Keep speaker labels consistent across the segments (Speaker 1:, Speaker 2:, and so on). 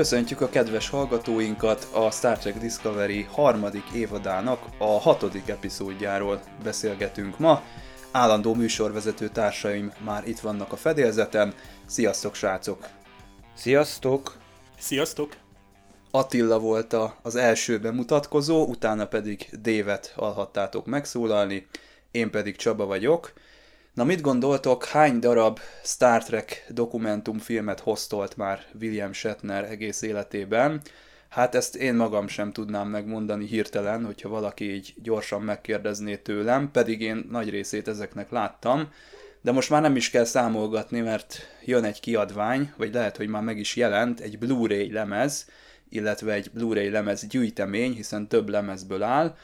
Speaker 1: Köszöntjük a kedves hallgatóinkat a Star Trek Discovery harmadik évadának a hatodik epizódjáról beszélgetünk ma. Állandó műsorvezető társaim már itt vannak a fedélzeten. Sziasztok, srácok!
Speaker 2: Sziasztok!
Speaker 3: Sziasztok!
Speaker 1: Attila volt az első bemutatkozó, utána pedig Dévet hallhattátok megszólalni, én pedig Csaba vagyok. Na mit gondoltok, hány darab Star Trek dokumentumfilmet hoztolt már William Shatner egész életében? Hát ezt én magam sem tudnám megmondani hirtelen, hogyha valaki így gyorsan megkérdezné tőlem, pedig én nagy részét ezeknek láttam, de most már nem is kell számolgatni, mert jön egy kiadvány, vagy lehet, hogy már meg is jelent, egy Blu-ray lemez, illetve egy Blu-ray lemez gyűjtemény, hiszen több lemezből áll,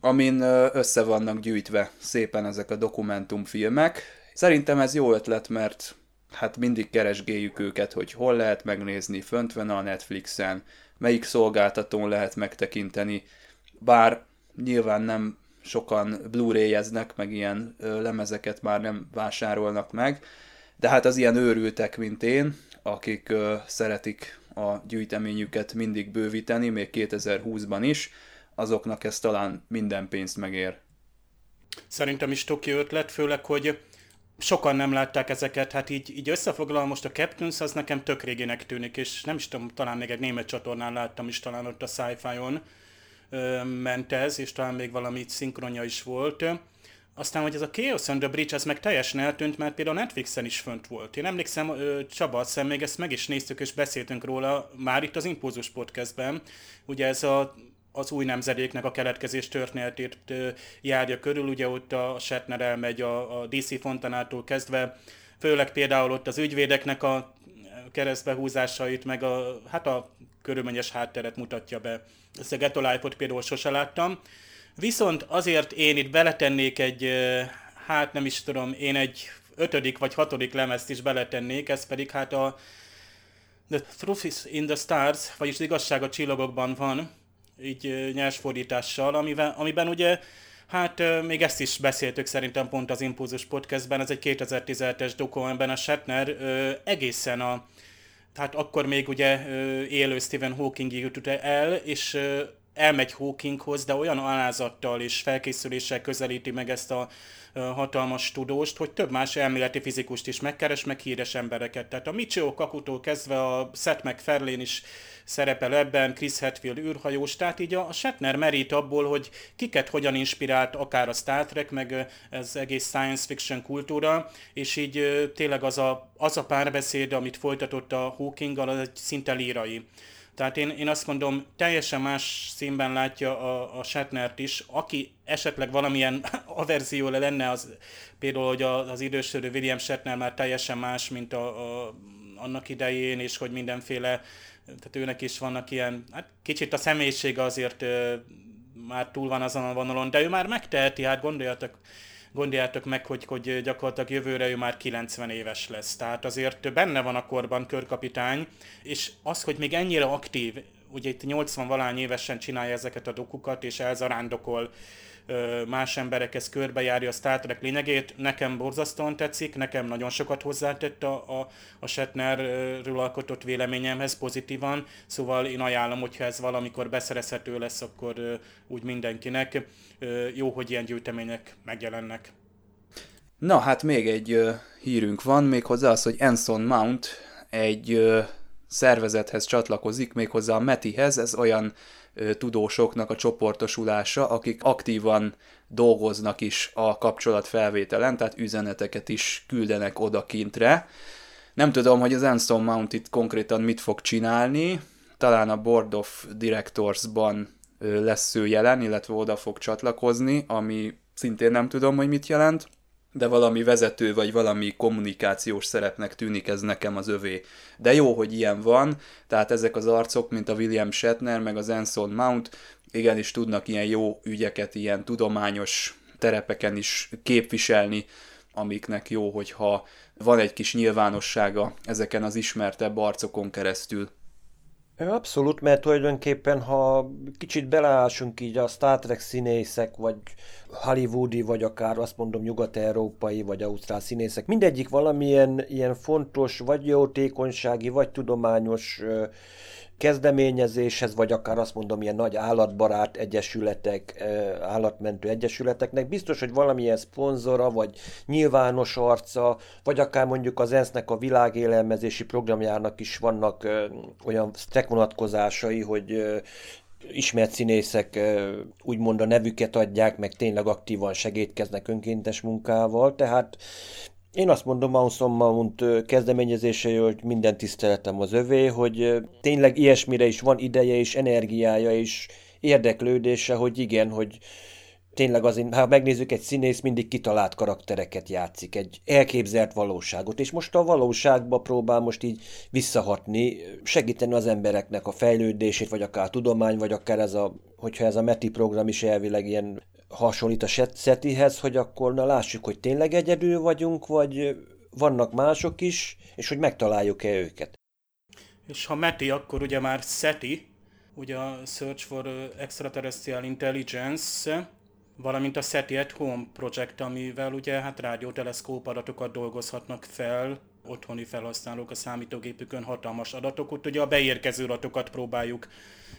Speaker 1: amin össze vannak gyűjtve szépen ezek a dokumentumfilmek. Szerintem ez jó ötlet, mert hát mindig keresgéljük őket, hogy hol lehet megnézni, fönt van a Netflixen, melyik szolgáltatón lehet megtekinteni, bár nyilván nem sokan Blu-ray-eznek, meg ilyen lemezeket már nem vásárolnak meg, de hát az ilyen őrültek, mint én, akik szeretik a gyűjteményüket mindig bővíteni, még 2020-ban is, azoknak ez talán minden pénzt megér.
Speaker 3: Szerintem is Toki ötlet, főleg, hogy sokan nem látták ezeket, hát így, így összefoglalva most a Captains az nekem tök régének tűnik, és nem is tudom, talán még egy német csatornán láttam is, talán ott a Sci-Fi-on ment ez, és talán még valami szinkronja is volt. Aztán, hogy ez a Chaos on the Bridge, ez meg teljesen eltűnt, mert például Netflixen is fönt volt. Én emlékszem, Csaba, azt még ezt meg is néztük, és beszéltünk róla már itt az Impulzus podcastben. Ugye ez a az új nemzedéknek a keletkezés történetét járja körül, ugye ott a Shatner elmegy a, a DC fontanától kezdve, főleg például ott az ügyvédeknek a keresztbehúzásait, meg a, hát a körülményes hátteret mutatja be. Ezt a Ghetto Life-ot például sose láttam. Viszont azért én itt beletennék egy, hát nem is tudom, én egy ötödik vagy hatodik lemezt is beletennék, ez pedig hát a The Truth is in the Stars, vagyis az igazság a csillagokban van, így nyers fordítással, amiben, amiben ugye Hát még ezt is beszéltük szerintem pont az Impulzus podcastben, ez egy 2017-es doku, amiben a Shatner egészen a, tehát akkor még ugye élő Stephen Hawking jutott el, és elmegy Hawkinghoz, de olyan alázattal és felkészüléssel közelíti meg ezt a hatalmas tudóst, hogy több más elméleti fizikust is megkeres, meg híres embereket. Tehát a Michio Kakutól kezdve a Seth MacFarlane is szerepel ebben, Chris Hetfield űrhajós, tehát így a Shatner merít abból, hogy kiket hogyan inspirált akár a Star Trek, meg ez egész science fiction kultúra, és így tényleg az a, az a párbeszéd, amit folytatott a Hawkinggal, az egy szinte lírai. Tehát én, én azt mondom, teljesen más színben látja a, a Shatnert is, aki esetleg valamilyen averzió lenne, az például, hogy az, az idősödő William Shatner már teljesen más, mint a, a, annak idején, és hogy mindenféle, tehát őnek is vannak ilyen, hát kicsit a személyisége azért már túl van azon a vonalon, de ő már megteheti, hát gondoljatok, gondoljátok meg, hogy, hogy gyakorlatilag jövőre ő már 90 éves lesz. Tehát azért benne van a korban körkapitány, és az, hogy még ennyire aktív, ugye itt 80 valány évesen csinálja ezeket a dokukat, és elzarándokol más emberekhez körbejárja a Star Trek lényegét. Nekem borzasztóan tetszik, nekem nagyon sokat hozzátett a, a, a Shatnerről alkotott véleményemhez pozitívan, szóval én ajánlom, hogyha ez valamikor beszerezhető lesz, akkor úgy mindenkinek. Jó, hogy ilyen gyűjtemények megjelennek.
Speaker 1: Na hát még egy hírünk van, méghozzá az, hogy Anson Mount egy szervezethez csatlakozik, méghozzá a Metihez, ez olyan tudósoknak a csoportosulása, akik aktívan dolgoznak is a kapcsolatfelvételen, tehát üzeneteket is küldenek odakintre. Nem tudom, hogy az Anson Mount itt konkrétan mit fog csinálni, talán a Board of Directors-ban lesz ő jelen, illetve oda fog csatlakozni, ami szintén nem tudom, hogy mit jelent de valami vezető vagy valami kommunikációs szerepnek tűnik ez nekem az övé. De jó, hogy ilyen van, tehát ezek az arcok, mint a William Shatner, meg az Anson Mount, igenis tudnak ilyen jó ügyeket, ilyen tudományos terepeken is képviselni, amiknek jó, hogyha van egy kis nyilvánossága ezeken az ismertebb arcokon keresztül.
Speaker 2: Abszolút, mert tulajdonképpen, ha kicsit beleásunk így a Star Trek színészek, vagy hollywoodi, vagy akár azt mondom nyugat-európai, vagy ausztrál színészek, mindegyik valamilyen ilyen fontos, vagy jótékonysági, vagy tudományos kezdeményezéshez, vagy akár azt mondom, ilyen nagy állatbarát egyesületek, állatmentő egyesületeknek, biztos, hogy valamilyen szponzora, vagy nyilvános arca, vagy akár mondjuk az ENSZ-nek a világélelmezési programjának is vannak olyan vonatkozásai, hogy ismert színészek úgymond a nevüket adják, meg tényleg aktívan segítkeznek önkéntes munkával, tehát én azt mondom Manson Mount kezdeményezése, hogy minden tiszteletem az övé, hogy tényleg ilyesmire is van ideje és energiája és érdeklődése, hogy igen, hogy tényleg azért, ha megnézzük, egy színész mindig kitalált karaktereket játszik, egy elképzelt valóságot, és most a valóságba próbál most így visszahatni, segíteni az embereknek a fejlődését, vagy akár a tudomány, vagy akár ez a, hogyha ez a METI program is elvileg ilyen hasonlít a SETI-hez, hogy akkor na lássuk, hogy tényleg egyedül vagyunk, vagy vannak mások is, és hogy megtaláljuk-e őket.
Speaker 3: És ha METI, akkor ugye már SETI, ugye a Search for Extraterrestrial Intelligence, valamint a SETI at Home projekt, amivel ugye hát rádióteleszkóp adatokat dolgozhatnak fel, otthoni felhasználók a számítógépükön hatalmas adatok, ott ugye a beérkező adatokat próbáljuk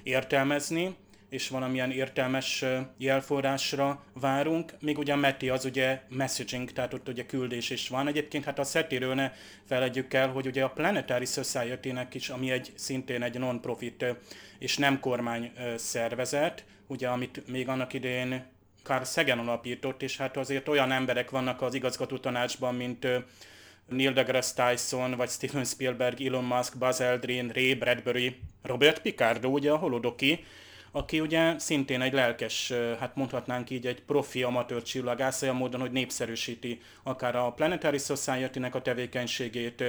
Speaker 3: értelmezni, és valamilyen értelmes jelforrásra várunk, míg ugye a METI az ugye messaging, tehát ott ugye küldés is van. Egyébként hát a SETI-ről ne felejtjük el, hogy ugye a Planetary Society-nek is, ami egy szintén egy non-profit és nem kormány szervezet, ugye amit még annak idején Carl Sagan alapított, és hát azért olyan emberek vannak az igazgató tanácsban, mint Neil deGrasse Tyson, vagy Steven Spielberg, Elon Musk, Buzz Aldrin, Ray Bradbury, Robert Picardo, ugye a holodoki, aki ugye szintén egy lelkes, hát mondhatnánk így egy profi amatőr csillagász, olyan módon, hogy népszerűsíti akár a Planetary Society-nek a tevékenységét,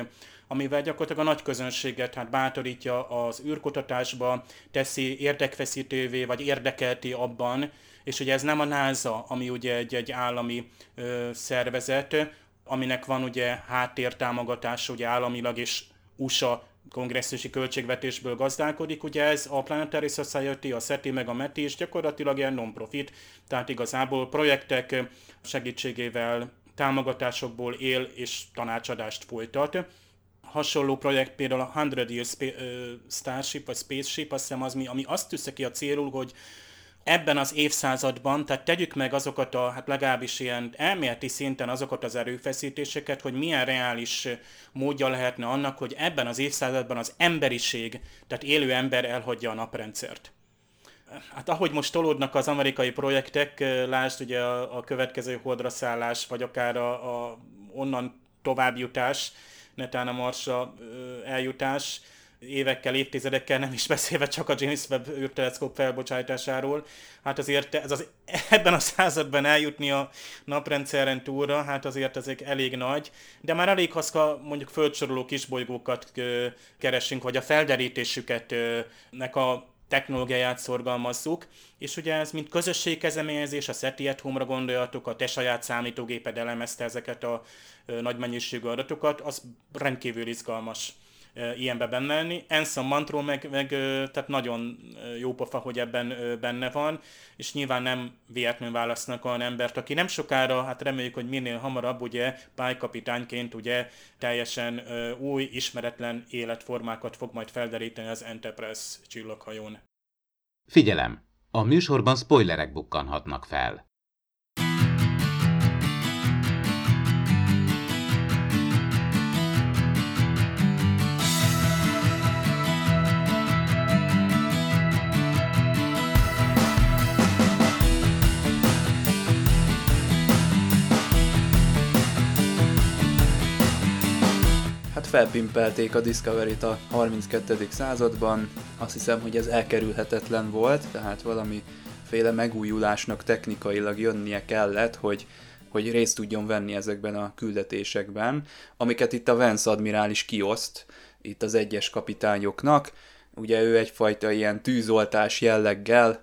Speaker 3: amivel gyakorlatilag a nagy közönséget hát bátorítja az űrkutatásba, teszi érdekfeszítővé, vagy érdekelti abban, és ugye ez nem a NASA, ami ugye egy, egy állami ö, szervezet, aminek van ugye háttértámogatása ugye államilag és USA kongresszusi költségvetésből gazdálkodik, ugye ez a Planetary Society, a SETI meg a METI is gyakorlatilag ilyen non-profit, tehát igazából projektek segítségével, támogatásokból él és tanácsadást folytat. Hasonló projekt például a 100 Year Starship vagy Spaceship, azt hiszem az, ami azt tűzte ki a célul, hogy ebben az évszázadban, tehát tegyük meg azokat a, hát legalábbis ilyen elméleti szinten azokat az erőfeszítéseket, hogy milyen reális módja lehetne annak, hogy ebben az évszázadban az emberiség, tehát élő ember elhagyja a naprendszert. Hát ahogy most tolódnak az amerikai projektek, lásd ugye a, a következő holdra szállás, vagy akár a, a onnan továbbjutás, netán a Marsra eljutás, évekkel, évtizedekkel, nem is beszélve csak a James Webb űrteleszkóp felbocsátásáról. Hát azért ez az, ebben a században eljutni a naprendszeren túlra, hát azért ezek elég nagy, de már elég haszka mondjuk földsoroló kisbolygókat keresünk, vagy a felderítésüket nek a technológiáját szorgalmazzuk, és ugye ez mint közösségkezeményezés, a SETI at Home-ra gondoljatok, a te saját számítógéped elemezte ezeket a nagy mennyiségű adatokat, az rendkívül izgalmas ilyenbe benne lenni. Anson Mantról meg, meg tehát nagyon jó pofa, hogy ebben benne van, és nyilván nem véletlenül választnak olyan embert, aki nem sokára, hát reméljük, hogy minél hamarabb ugye pálykapitányként ugye teljesen új, ismeretlen életformákat fog majd felderíteni az Enterprise csillaghajón.
Speaker 4: Figyelem! A műsorban spoilerek bukkanhatnak fel.
Speaker 1: Felpimpelték a Discovery-t a 32. században. Azt hiszem, hogy ez elkerülhetetlen volt, tehát valami féle megújulásnak technikailag jönnie kellett, hogy, hogy részt tudjon venni ezekben a küldetésekben, amiket itt a Vance admirális kioszt, itt az egyes kapitányoknak. Ugye ő egyfajta ilyen tűzoltás jelleggel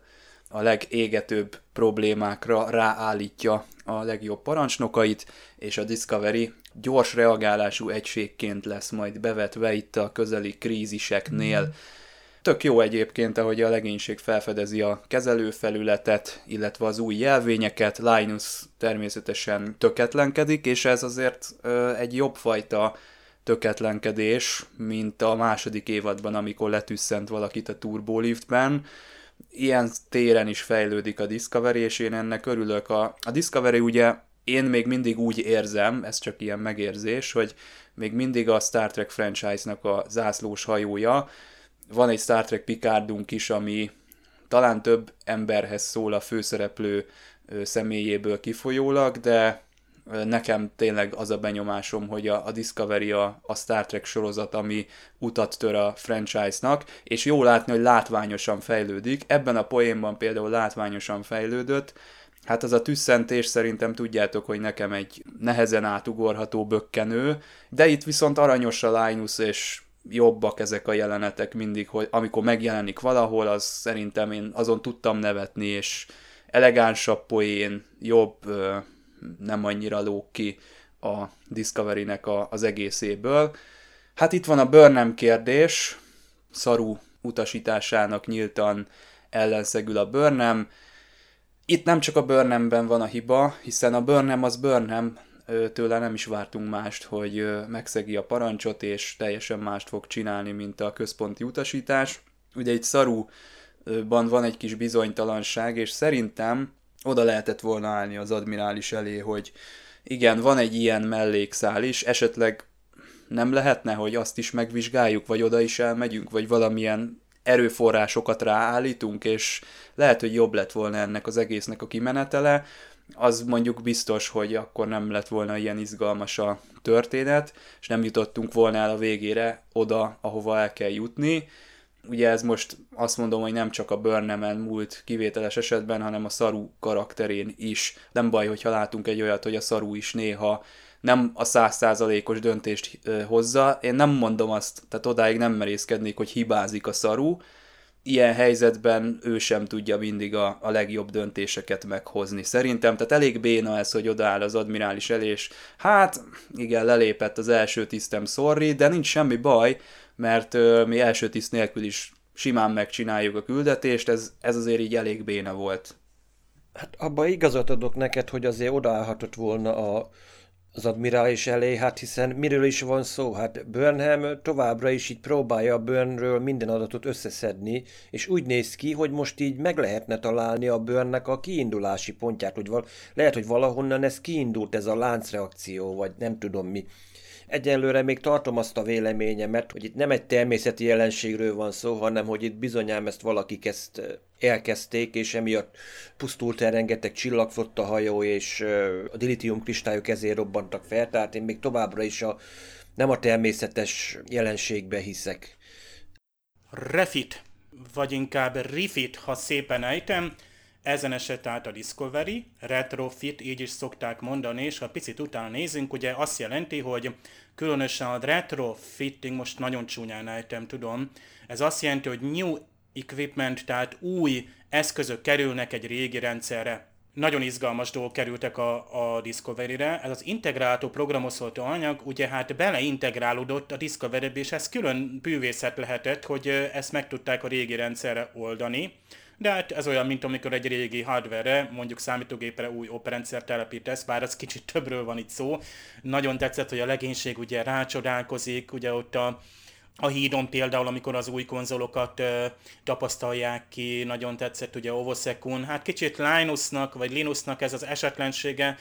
Speaker 1: a legégetőbb problémákra ráállítja a legjobb parancsnokait, és a Discovery gyors reagálású egységként lesz majd bevetve itt a közeli kríziseknél. Mm. Tök jó egyébként, ahogy a legénység felfedezi a kezelőfelületet, illetve az új jelvényeket. Linus természetesen töketlenkedik, és ez azért ö, egy jobb fajta töketlenkedés, mint a második évadban, amikor letüsszent valakit a turboliftben. Ilyen téren is fejlődik a Discovery, és én ennek örülök. A, a Discovery ugye én még mindig úgy érzem, ez csak ilyen megérzés, hogy még mindig a Star Trek franchise-nak a zászlós hajója. Van egy Star Trek Picardunk is, ami talán több emberhez szól a főszereplő személyéből kifolyólag, de nekem tényleg az a benyomásom, hogy a, a Discovery a, a Star Trek sorozat, ami utat tör a franchise-nak, és jó látni, hogy látványosan fejlődik. Ebben a poénban például látványosan fejlődött, Hát az a tüsszentés szerintem tudjátok, hogy nekem egy nehezen átugorható bökkenő, de itt viszont aranyos a Linus, és jobbak ezek a jelenetek mindig, hogy amikor megjelenik valahol, az szerintem én azon tudtam nevetni, és elegánsabb poén, jobb, nem annyira lók ki a Discovery-nek a, az egészéből. Hát itt van a Burnham kérdés, Szaru utasításának nyíltan ellenszegül a Burnham. Itt nem csak a Burnhamben van a hiba, hiszen a Burnham az Burnham, tőle nem is vártunk mást, hogy megszegi a parancsot, és teljesen mást fog csinálni, mint a központi utasítás. Ugye itt Szaruban van egy kis bizonytalanság, és szerintem oda lehetett volna állni az admirális elé, hogy igen, van egy ilyen mellékszál is, esetleg nem lehetne, hogy azt is megvizsgáljuk, vagy oda is elmegyünk, vagy valamilyen erőforrásokat ráállítunk, és lehet, hogy jobb lett volna ennek az egésznek a kimenetele, az mondjuk biztos, hogy akkor nem lett volna ilyen izgalmas a történet, és nem jutottunk volna el a végére oda, ahova el kell jutni, Ugye ez most azt mondom, hogy nem csak a Burnhamen múlt kivételes esetben, hanem a Saru karakterén is. Nem baj, hogyha látunk egy olyat, hogy a Saru is néha nem a százszázalékos döntést hozza. Én nem mondom azt, tehát odáig nem merészkednék, hogy hibázik a Saru. Ilyen helyzetben ő sem tudja mindig a, a legjobb döntéseket meghozni. Szerintem, tehát elég béna ez, hogy odaáll az admirális elé, hát igen, lelépett az első tisztem, sorry, de nincs semmi baj, mert mi első tiszt nélkül is simán megcsináljuk a küldetést, ez, ez azért így elég béna volt.
Speaker 2: Hát abban igazat adok neked, hogy azért odaállhatott volna a, az admirális elé, hát hiszen miről is van szó? Hát Burnham továbbra is így próbálja a Burnről minden adatot összeszedni, és úgy néz ki, hogy most így meg lehetne találni a Burnnek a kiindulási pontját, hogy val- lehet, hogy valahonnan ez kiindult, ez a láncreakció, vagy nem tudom mi. Egyelőre még tartom azt a véleményemet, hogy itt nem egy természeti jelenségről van szó, hanem hogy itt bizonyám ezt valakik ezt elkezdték, és emiatt pusztult el rengeteg csillagflotta hajó, és a dilitium kristályok ezért robbantak fel, tehát én még továbbra is a, nem a természetes jelenségbe hiszek.
Speaker 3: Refit, vagy inkább Rifit, ha szépen ejtem, ezen esett át a Discovery, retrofit, így is szokták mondani, és ha picit után nézünk, ugye azt jelenti, hogy különösen a retrofitting, most nagyon csúnyán ejtem, tudom, ez azt jelenti, hogy new equipment, tehát új eszközök kerülnek egy régi rendszerre. Nagyon izgalmas dolgok kerültek a, a Discovery-re. Ez az integráltó programozható anyag, ugye hát beleintegrálódott a Discovery-be, és ez külön bűvészet lehetett, hogy ezt meg tudták a régi rendszerre oldani de hát ez olyan, mint amikor egy régi hardware mondjuk számítógépre új operendszer telepítesz, bár az kicsit többről van itt szó. Nagyon tetszett, hogy a legénység ugye rácsodálkozik, ugye ott a, a hídon például, amikor az új konzolokat ö, tapasztalják ki, nagyon tetszett ugye Ovosekun, hát kicsit Linusnak vagy Linusnak ez az esetlensége,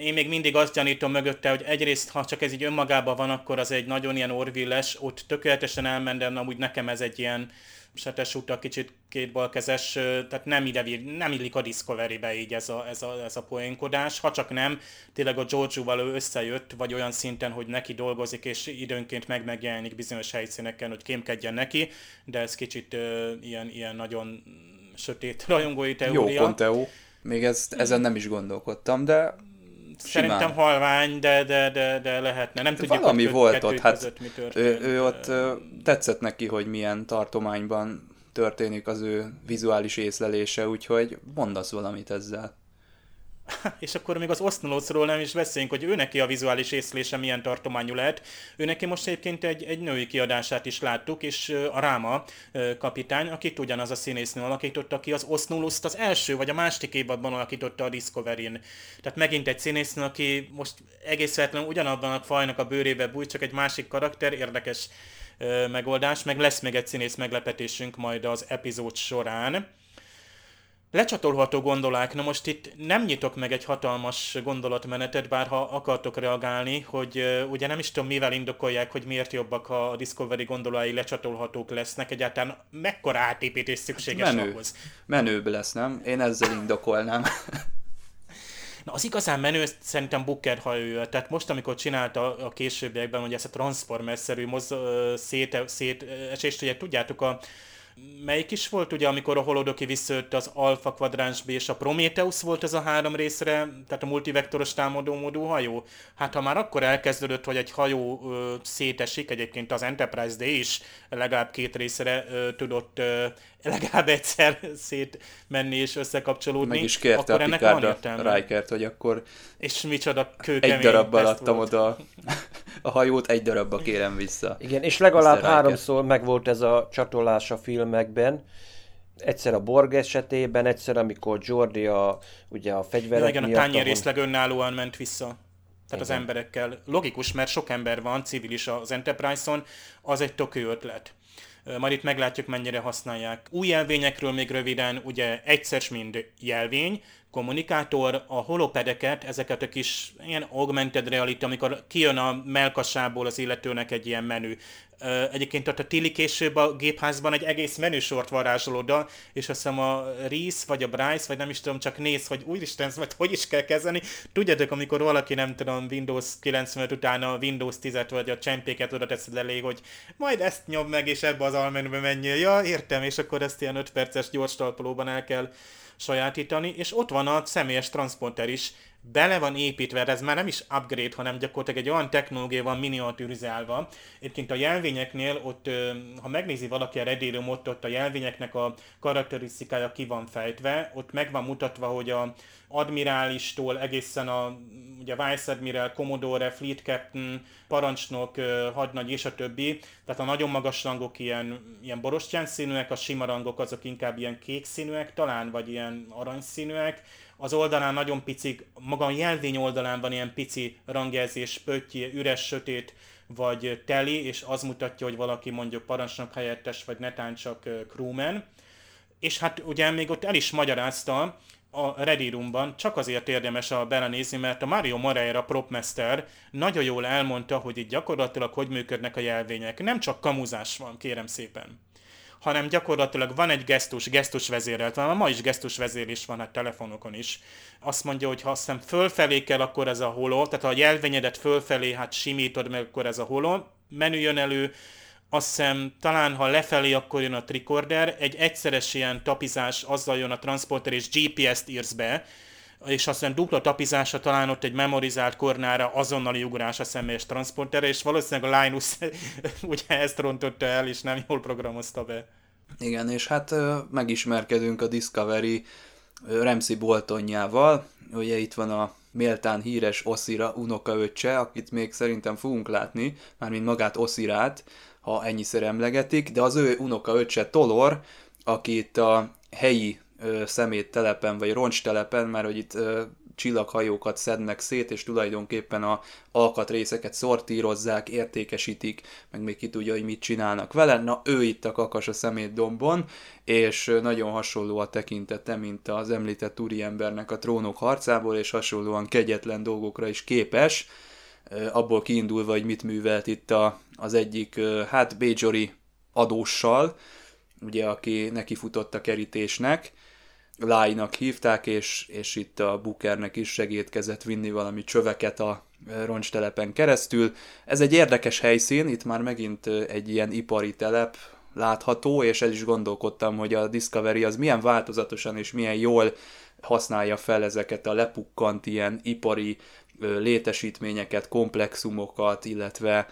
Speaker 3: én még mindig azt gyanítom mögötte, hogy egyrészt, ha csak ez így önmagában van, akkor az egy nagyon ilyen orvilles, ott tökéletesen elmentem, amúgy nekem ez egy ilyen setes a kicsit kétbalkezes, tehát nem, ide, nem illik a Discovery-be így ez a, ez, a, ez a poénkodás, ha csak nem, tényleg a George-val ő összejött, vagy olyan szinten, hogy neki dolgozik, és időnként meg megjelenik bizonyos helyszíneken, hogy kémkedjen neki, de ez kicsit uh, ilyen, ilyen nagyon sötét rajongói teória.
Speaker 1: Jó pont, Még ezt, ezen nem is gondolkodtam, de
Speaker 3: Simán. Szerintem halvány, de, de, de, de lehetne. Nem tudjuk,
Speaker 1: Valami volt ott, hát ő, ő ott tetszett neki, hogy milyen tartományban történik az ő vizuális észlelése, úgyhogy mondasz valamit ezzel.
Speaker 3: és akkor még az Osznolocról nem is beszéljünk, hogy ő neki a vizuális észlése milyen tartományú lehet. Ő neki most egyébként egy, egy női kiadását is láttuk, és a Ráma kapitány, akit ugyanaz a színésznő alakította ki, az Osznulust az első vagy a második évadban alakította a Discovery-n. Tehát megint egy színésznő, aki most egész véletlenül ugyanabban a fajnak a bőrébe bújt, csak egy másik karakter, érdekes megoldás, meg lesz még egy színész meglepetésünk majd az epizód során. Lecsatolható gondolák, na most itt nem nyitok meg egy hatalmas gondolatmenetet, bár ha akartok reagálni, hogy uh, ugye nem is tudom mivel indokolják, hogy miért jobbak, ha a Discovery gondolái lecsatolhatók lesznek, egyáltalán mekkora átépítés szükséges
Speaker 1: Menő.
Speaker 3: ahhoz.
Speaker 1: Menőbb lesz, nem? Én ezzel indokolnám.
Speaker 3: Na az igazán menő szerintem Booker hajője. Tehát most, amikor csinálta a későbbiekben, hogy ezt a Transformers-szerű moz, szét, szét esést, ugye tudjátok, a, melyik is volt ugye, amikor a Holodoki visszajött az Alpha Quadrans és a Prometheus volt ez a három részre, tehát a multivektoros támadó módú hajó? Hát ha már akkor elkezdődött, hogy egy hajó ö, szétesik, egyébként az Enterprise D is legalább két részre ö, tudott ö, legalább egyszer szétmenni és összekapcsolódni.
Speaker 1: Meg is kérte
Speaker 3: akkor
Speaker 1: a
Speaker 3: ennek van értelme.
Speaker 1: a Rikert, hogy akkor
Speaker 3: És micsoda kőkemény
Speaker 1: egy darabbal adtam
Speaker 3: volt.
Speaker 1: oda a hajót, egy darabba kérem vissza.
Speaker 2: Igen, és legalább háromszor megvolt ez a csatolás a filmekben. Egyszer a Borg esetében, egyszer amikor Jordi a, ugye a
Speaker 3: Ja,
Speaker 2: fegyverek
Speaker 3: igen, a
Speaker 2: miatt,
Speaker 3: tányér
Speaker 2: ahol-
Speaker 3: részleg önállóan ment vissza. Tehát az
Speaker 2: Igen.
Speaker 3: emberekkel. Logikus, mert sok ember van, civil is az Enterprise-on, az egy tök ötlet. Majd itt meglátjuk, mennyire használják. Új jelvényekről még röviden, ugye egyszer mind jelvény, kommunikátor, a holopedeket, ezeket a kis ilyen augmented reality, amikor kijön a melkasából az illetőnek egy ilyen menü. Egyébként ott a Tilly később a gépházban egy egész menüsort varázsol oda, és azt hiszem a Reese vagy a Bryce, vagy nem is tudom, csak néz, hogy úristen, ezt hogy is kell kezdeni. Tudjátok, amikor valaki nem tudom, Windows 95 után a Windows 10-et vagy a csempéket oda teszed elé, hogy majd ezt nyom meg, és ebbe az almenübe menjél. Ja, értem, és akkor ezt ilyen 5 perces gyors talpalóban el kell sajátítani, és ott van a személyes transporter is, bele van építve, ez már nem is upgrade, hanem gyakorlatilag egy olyan technológia van miniaturizálva. Egyébként a jelvényeknél ott, ha megnézi valaki a Redirum, ott, ott a jelvényeknek a karakterisztikája ki van fejtve, ott meg van mutatva, hogy a admirálistól egészen a ugye Vice Admiral, Commodore, Fleet Captain, parancsnok, hadnagy és a többi. Tehát a nagyon magas rangok ilyen, ilyen borostyán színűek, a sima rangok azok inkább ilyen kék színűek talán, vagy ilyen aranyszínűek. Az oldalán nagyon pici, maga a jelvény oldalán van ilyen pici rangjelzés, pöttyi, üres, sötét, vagy teli, és az mutatja, hogy valaki mondjuk parancsnok helyettes, vagy netán csak crewman. És hát ugye még ott el is magyarázta a Ready Roomban, csak azért érdemes a belenézni, mert a Mario Moreira propmester nagyon jól elmondta, hogy itt gyakorlatilag hogy működnek a jelvények. Nem csak kamuzás van, kérem szépen hanem gyakorlatilag van egy gesztus, gesztus vezérelt van, ma is gesztus vezérlés van a telefonokon is. Azt mondja, hogy ha azt hiszem fölfelé kell, akkor ez a holo, tehát ha a jelvényedet fölfelé hát simítod meg, akkor ez a holo, menü jön elő, azt hiszem talán ha lefelé, akkor jön a tricorder, egy egyszeres ilyen tapizás, azzal jön a transporter, és GPS-t írsz be, és aztán dupla tapizása talán ott egy memorizált kornára azonnali ugrás a személyes transporterre, és valószínűleg a Linus ugye ezt rontotta el, és nem jól programozta be.
Speaker 1: Igen, és hát megismerkedünk a Discovery Ramsey Boltonjával. Ugye itt van a méltán híres Oszira unokaöccse, akit még szerintem fogunk látni, mármint magát Oszirát, ha ennyiszer emlegetik, de az ő unokaöccse Tolor, aki a helyi szeméttelepen, vagy roncstelepen, mert hogy itt ö, csillaghajókat szednek szét, és tulajdonképpen a alkatrészeket szortírozzák, értékesítik, meg még ki tudja, hogy mit csinálnak vele. Na, ő itt a kakas a szemétdombon, és nagyon hasonló a tekintete, mint az említett úriembernek a trónok harcából, és hasonlóan kegyetlen dolgokra is képes, abból kiindulva, hogy mit művelt itt a, az egyik, hát Bajori adóssal, ugye, aki neki futott a kerítésnek, Lájnak hívták, és, és itt a Bookernek is segítkezett vinni valami csöveket a roncstelepen keresztül. Ez egy érdekes helyszín, itt már megint egy ilyen ipari telep látható, és el is gondolkodtam, hogy a Discovery az milyen változatosan és milyen jól használja fel ezeket a lepukkant ilyen ipari létesítményeket, komplexumokat, illetve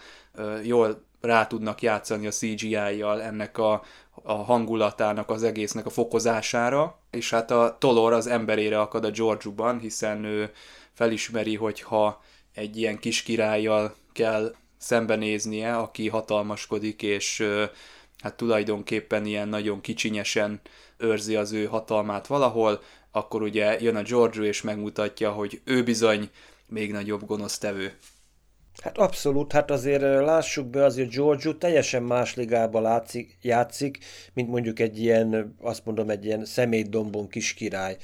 Speaker 1: jól rá tudnak játszani a CGI-jal ennek a a hangulatának, az egésznek a fokozására, és hát a Tolor az emberére akad a Georgiuban, hiszen ő felismeri, hogy ha egy ilyen kis királlyal kell szembenéznie, aki hatalmaskodik, és hát tulajdonképpen ilyen nagyon kicsinyesen őrzi az ő hatalmát valahol, akkor ugye jön a Giorgio és megmutatja, hogy ő bizony még nagyobb gonosztevő.
Speaker 2: Hát abszolút, hát azért lássuk be, azért Giorgio teljesen más ligába látszik, játszik, mint mondjuk egy ilyen, azt mondom, egy ilyen szemétdombon kis király.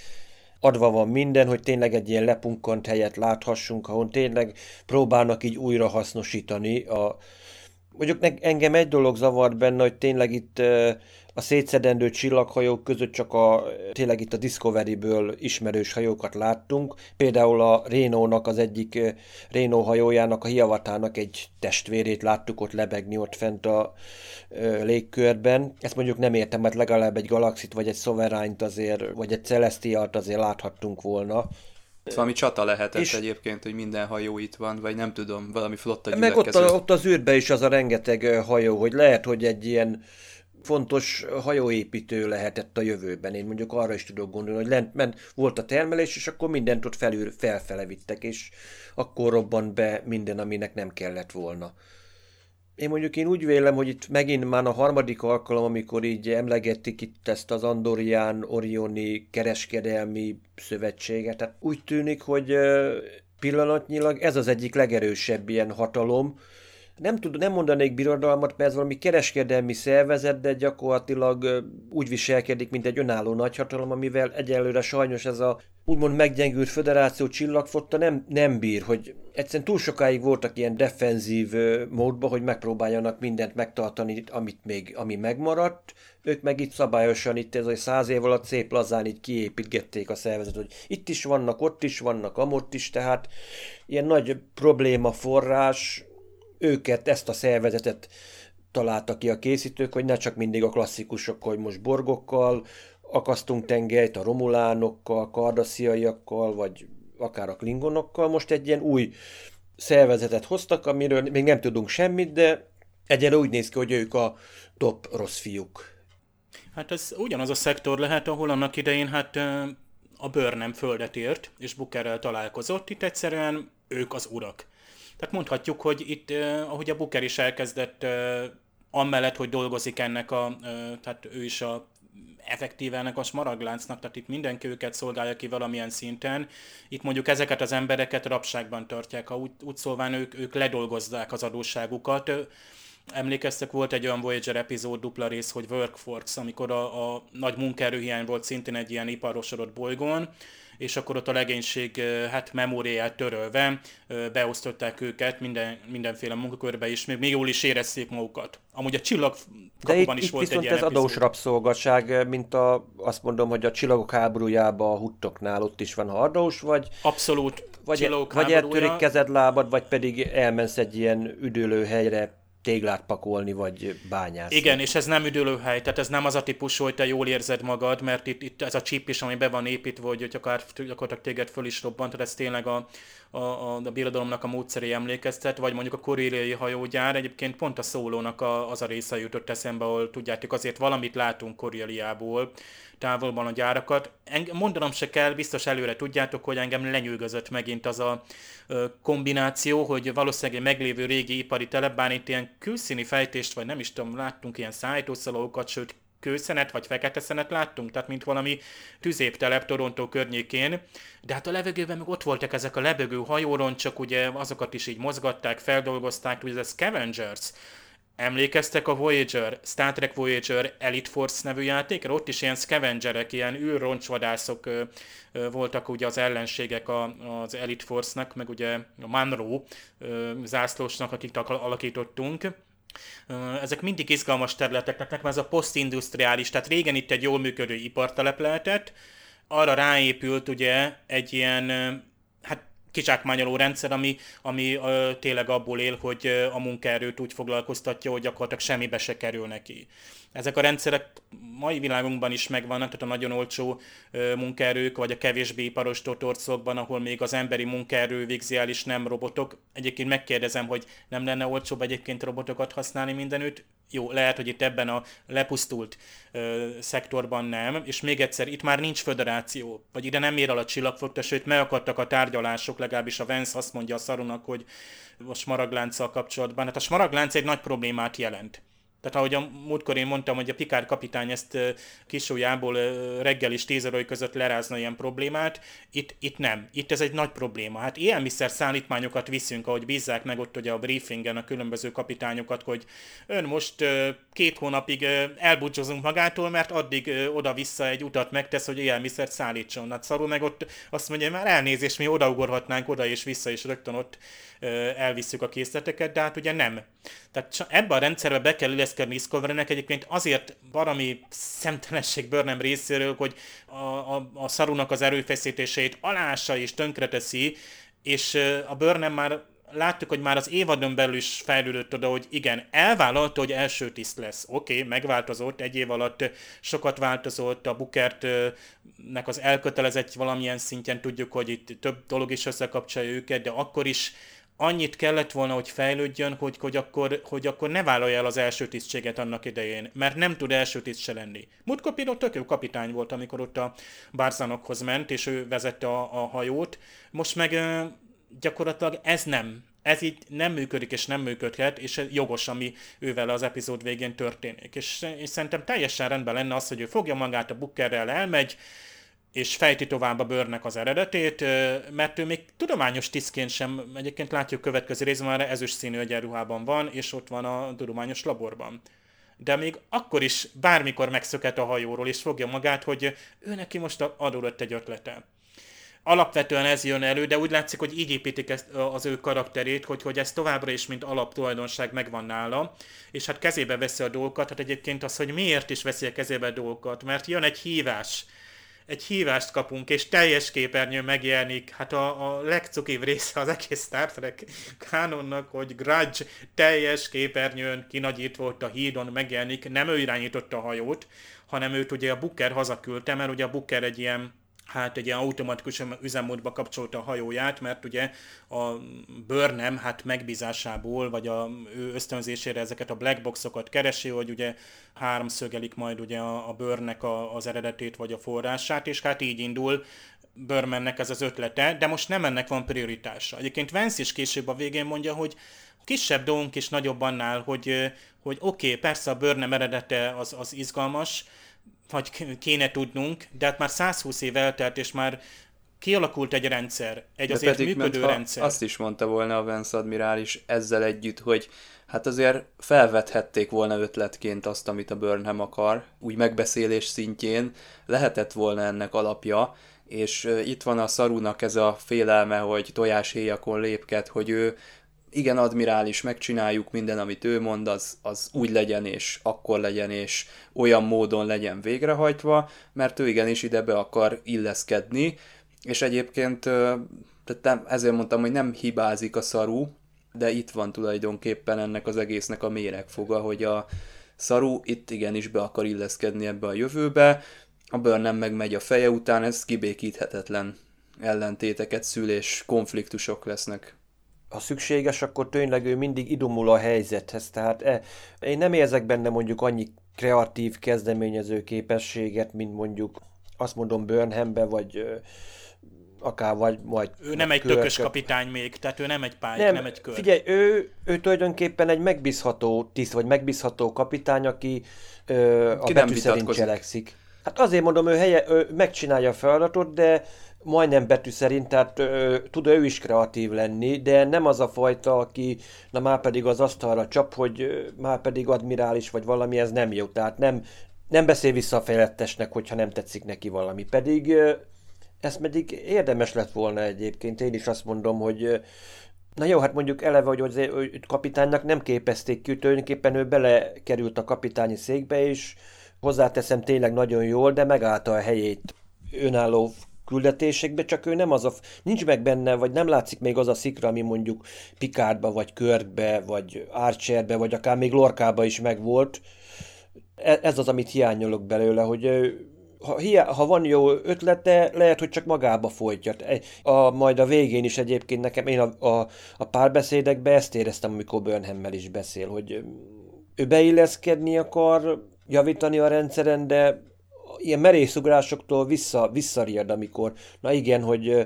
Speaker 2: Adva van minden, hogy tényleg egy ilyen lepunkant helyet láthassunk, ahol tényleg próbálnak így újra hasznosítani a, Mondjuk engem egy dolog zavart benne, hogy tényleg itt a szétszedendő csillaghajók között csak a, tényleg itt a Discovery-ből ismerős hajókat láttunk. Például a Rénónak az egyik Rénó hajójának, a Hiavatának egy testvérét láttuk ott lebegni ott fent a ö, légkörben. Ezt mondjuk nem értem, mert legalább egy Galaxit vagy egy Sovereign-t azért, vagy egy Celestialt azért láthattunk volna.
Speaker 1: Ez valami csata lehetett és egyébként, hogy minden hajó itt van, vagy nem tudom, valami flotta
Speaker 2: Meg ott, a, ott az űrbe is az a rengeteg hajó, hogy lehet, hogy egy ilyen fontos hajóépítő lehetett a jövőben. Én mondjuk arra is tudok gondolni, hogy lent ment, volt a termelés, és akkor mindent ott felül, felfele vittek, és akkor robban be minden, aminek nem kellett volna. Én mondjuk én úgy vélem, hogy itt megint már a harmadik alkalom, amikor így emlegetik itt ezt az Andorián Orioni kereskedelmi szövetséget. Tehát úgy tűnik, hogy pillanatnyilag ez az egyik legerősebb ilyen hatalom, nem, tud, nem mondanék birodalmat, mert ez valami kereskedelmi szervezet, de gyakorlatilag úgy viselkedik, mint egy önálló nagyhatalom, amivel egyelőre sajnos ez a úgymond meggyengült föderáció csillagfotta nem, nem bír, hogy egyszerűen túl sokáig voltak ilyen defenzív módban, hogy megpróbáljanak mindent megtartani, amit még, ami megmaradt, ők meg itt szabályosan, itt ez a száz év alatt szép lazán így kiépítgették a szervezetet, hogy itt is vannak, ott is vannak, amott is, tehát ilyen nagy probléma forrás, őket, ezt a szervezetet találtak ki a készítők, hogy ne csak mindig a klasszikusok, hogy most borgokkal akasztunk tengelyt, a romulánokkal, kardasziaiakkal, vagy akár a klingonokkal, most egy ilyen új szervezetet hoztak, amiről még nem tudunk semmit, de egyre úgy néz ki, hogy ők a top rossz fiúk.
Speaker 3: Hát ez ugyanaz a szektor lehet, ahol annak idején hát a bőr nem földet ért, és Bukerrel találkozott, itt egyszerűen ők az urak. Tehát mondhatjuk, hogy itt, ahogy a Booker is elkezdett, amellett, hogy dolgozik ennek a, tehát ő is a effektíve ennek a smaragláncnak, tehát itt mindenki őket szolgálja ki valamilyen szinten. Itt mondjuk ezeket az embereket rabságban tartják, ha úgy, úgy szólván ők, ők ledolgozzák az adósságukat. Emlékeztek, volt egy olyan Voyager epizód, dupla rész, hogy Workforce, amikor a, a nagy munkaerőhiány volt szintén egy ilyen iparosodott bolygón, és akkor ott a legénység hát memóriáját törölve beosztották őket minden, mindenféle munkakörbe, és még, még jól is érezték magukat. Amúgy a csillag
Speaker 2: De itt, is itt volt viszont egy ez adós rabszolgaság, mint a, azt mondom, hogy a csillagok háborújában a huttoknál ott is van adós, vagy...
Speaker 3: Abszolút.
Speaker 2: Vagy, vagy eltörik kezed lábad, vagy pedig elmensz egy ilyen üdülőhelyre téglát pakolni, vagy bányászni.
Speaker 3: Igen, és ez nem üdülőhely, tehát ez nem az a típus, hogy te jól érzed magad, mert itt, itt ez a chip is, ami be van építve, hogy akár gyakorlatilag téged föl is robbant, tehát ez tényleg a, a, a, a birodalomnak a módszeré emlékeztet, vagy mondjuk a koréliai hajógyár, egyébként pont a szólónak a, az a része jutott eszembe, ahol tudjátok, azért valamit látunk Koréliából, távolban a gyárakat. mondanom se kell, biztos előre tudjátok, hogy engem lenyűgözött megint az a kombináció, hogy valószínűleg egy meglévő régi ipari telep, bár itt ilyen külszíni fejtést, vagy nem is tudom, láttunk ilyen szájtószalókat, sőt kőszenet vagy fekete szenet láttunk, tehát mint valami tüzéptelep Torontó környékén, de hát a levegőben meg ott voltak ezek a lebegő hajóroncsok, ugye azokat is így mozgatták, feldolgozták, ugye ez Scavengers, Emlékeztek a Voyager, Star Trek Voyager Elite Force nevű játékra? Ott is ilyen scavengerek, ilyen űrroncsvadászok ö, ö, voltak ugye az ellenségek a, az Elite Force-nak, meg ugye a Monroe ö, zászlósnak, akik alakítottunk. Ezek mindig izgalmas területek, nekem ez a posztindustriális, tehát régen itt egy jól működő ipartelep lehetett, arra ráépült ugye egy ilyen hát kicsákmányoló rendszer, ami, ami ö, tényleg abból él, hogy a munkaerőt úgy foglalkoztatja, hogy gyakorlatilag semmibe se kerül neki. Ezek a rendszerek mai világunkban is megvannak, tehát a nagyon olcsó munkaerők, vagy a kevésbé iparos torcokban, ahol még az emberi munkaerő végzi el is nem robotok. Egyébként megkérdezem, hogy nem lenne olcsóbb egyébként robotokat használni mindenütt? Jó, lehet, hogy itt ebben a lepusztult ö, szektorban nem, és még egyszer, itt már nincs föderáció, vagy ide nem ér el a csillagfogta, sőt megakadtak a tárgyalások, legalábbis a Vence azt mondja a szarunak, hogy a smaraglánccal kapcsolatban. Hát a smaraglánc egy nagy problémát jelent. Tehát ahogy a múltkor én mondtam, hogy a Pikár kapitány ezt kisújából reggel is tíz között lerázna ilyen problémát, itt, itt nem. Itt ez egy nagy probléma. Hát élelmiszer szállítmányokat viszünk, ahogy bízzák meg ott ugye a briefingen a különböző kapitányokat, hogy ön most két hónapig elbúcsúzunk magától, mert addig oda-vissza egy utat megtesz, hogy élelmiszert szállítson. Hát szarul meg ott azt mondja, már elnézést, mi odaugorhatnánk oda és vissza, és rögtön ott elvisszük a készleteket, de hát ugye nem. Tehát ebben a rendszerbe be kell illeszkedni Discovery-nek egyébként azért valami szemtelenség Burnham részéről, hogy a, a, a szarunak az erőfeszítéseit alása és tönkreteszi, és a Burnham már láttuk, hogy már az évadon belül is fejlődött oda, hogy igen, elvállalta, hogy első tiszt lesz. Oké, okay, megváltozott, egy év alatt sokat változott, a Bukert-nek az elkötelezett valamilyen szintjen tudjuk, hogy itt több dolog is összekapcsolja őket, de akkor is annyit kellett volna, hogy fejlődjön, hogy, hogy, akkor, hogy akkor ne vállalja el az első tisztséget annak idején, mert nem tud első tiszt se lenni. Múltkor például tök jó kapitány volt, amikor ott a Barzanokhoz ment, és ő vezette a, a hajót. Most meg gyakorlatilag ez nem. Ez így nem működik, és nem működhet, és jogos, ami ővel az epizód végén történik. És, és szerintem teljesen rendben lenne az, hogy ő fogja magát a Bookerrel, elmegy, és fejti tovább a bőrnek az eredetét, mert ő még tudományos tisztként sem, egyébként látjuk következő részben, már ezüst színű egyenruhában van, és ott van a tudományos laborban. De még akkor is bármikor megszöket a hajóról, és fogja magát, hogy ő neki most adódott egy ötlete. Alapvetően ez jön elő, de úgy látszik, hogy így építik ezt, az ő karakterét, hogy, hogy ez továbbra is, mint alaptulajdonság megvan nála, és hát kezébe veszi a dolgokat, hát egyébként az, hogy miért is veszi a kezébe a dolgokat, mert jön egy hívás, egy hívást kapunk, és teljes képernyő megjelenik, hát a, a legcukiv része az egész Star Trek kánonnak, hogy Grudge teljes képernyőn kinagyítva ott a hídon megjelenik, nem ő irányította a hajót, hanem őt ugye a Booker hazaküldte, mert ugye a Booker egy ilyen hát egy ilyen automatikus üzemmódba kapcsolta a hajóját, mert ugye a Burnham hát megbízásából, vagy a ő ösztönzésére ezeket a black boxokat keresi, hogy ugye háromszögelik majd ugye a, a Burnnek a, az eredetét, vagy a forrását, és hát így indul Burnmannek ez az ötlete, de most nem ennek van prioritása. Egyébként Vance is később a végén mondja, hogy kisebb dolgunk is nagyobb annál, hogy, hogy oké, okay, persze a Burnham eredete az, az izgalmas, vagy kéne tudnunk, de hát már 120 év eltelt, és már kialakult egy rendszer, egy de azért pedig, működő rendszer.
Speaker 1: Azt is mondta volna a Vance admirális ezzel együtt, hogy hát azért felvethették volna ötletként azt, amit a Burnham akar, úgy megbeszélés szintjén lehetett volna ennek alapja, és itt van a Szarunak ez a félelme, hogy tojáshéjakon lépket, hogy ő igen, admirális, megcsináljuk minden, amit ő mond, az, az úgy legyen, és akkor legyen, és olyan módon legyen végrehajtva, mert ő igenis ide be akar illeszkedni, és egyébként tehát ezért mondtam, hogy nem hibázik a szaru, de itt van tulajdonképpen ennek az egésznek a méregfoga, hogy a szaru itt igenis be akar illeszkedni ebbe a jövőbe, a nem megmegy a feje után, ez kibékíthetetlen ellentéteket szül, és konfliktusok lesznek
Speaker 2: ha szükséges, akkor tényleg ő mindig idomul a helyzethez. Tehát e, én nem érzek benne mondjuk annyi kreatív kezdeményező képességet, mint mondjuk azt mondom Burnhambe, vagy akár vagy majd...
Speaker 3: Ő nem egy körke. tökös kapitány még, tehát ő nem egy pályák, nem, nem egy kör.
Speaker 2: Figyelj, ő, ő tulajdonképpen egy megbízható tiszt, vagy megbízható kapitány, aki ö, a betű szerint cselekszik. Hát azért mondom, ő, helye, ő megcsinálja a feladatot, de majdnem betű szerint, tehát ö, tud ő is kreatív lenni, de nem az a fajta, aki na már pedig az asztalra csap, hogy ö, már pedig admirális vagy valami, ez nem jó. Tehát nem, nem beszél vissza a fejlettesnek, hogyha nem tetszik neki valami. Pedig ö, ez pedig érdemes lett volna egyébként. Én is azt mondom, hogy Na jó, hát mondjuk eleve, hogy az kapitánynak nem képezték ki, tulajdonképpen ő belekerült a kapitányi székbe, és hozzáteszem tényleg nagyon jól, de megállta a helyét önálló küldetésekbe, csak ő nem az a, nincs meg benne, vagy nem látszik még az a szikra, ami mondjuk Pikárba, vagy Körkbe, vagy Archerbe, vagy akár még Lorkába is megvolt. E, ez az, amit hiányolok belőle, hogy ha, hiá, ha van jó ötlete, lehet, hogy csak magába folytja. E, a, majd a végén is egyébként nekem, én a, a, a párbeszédekben ezt éreztem, amikor Burnhammel is beszél, hogy ő beilleszkedni akar, javítani a rendszeren, de ilyen merészugrásoktól vissza, visszariad, amikor, na igen, hogy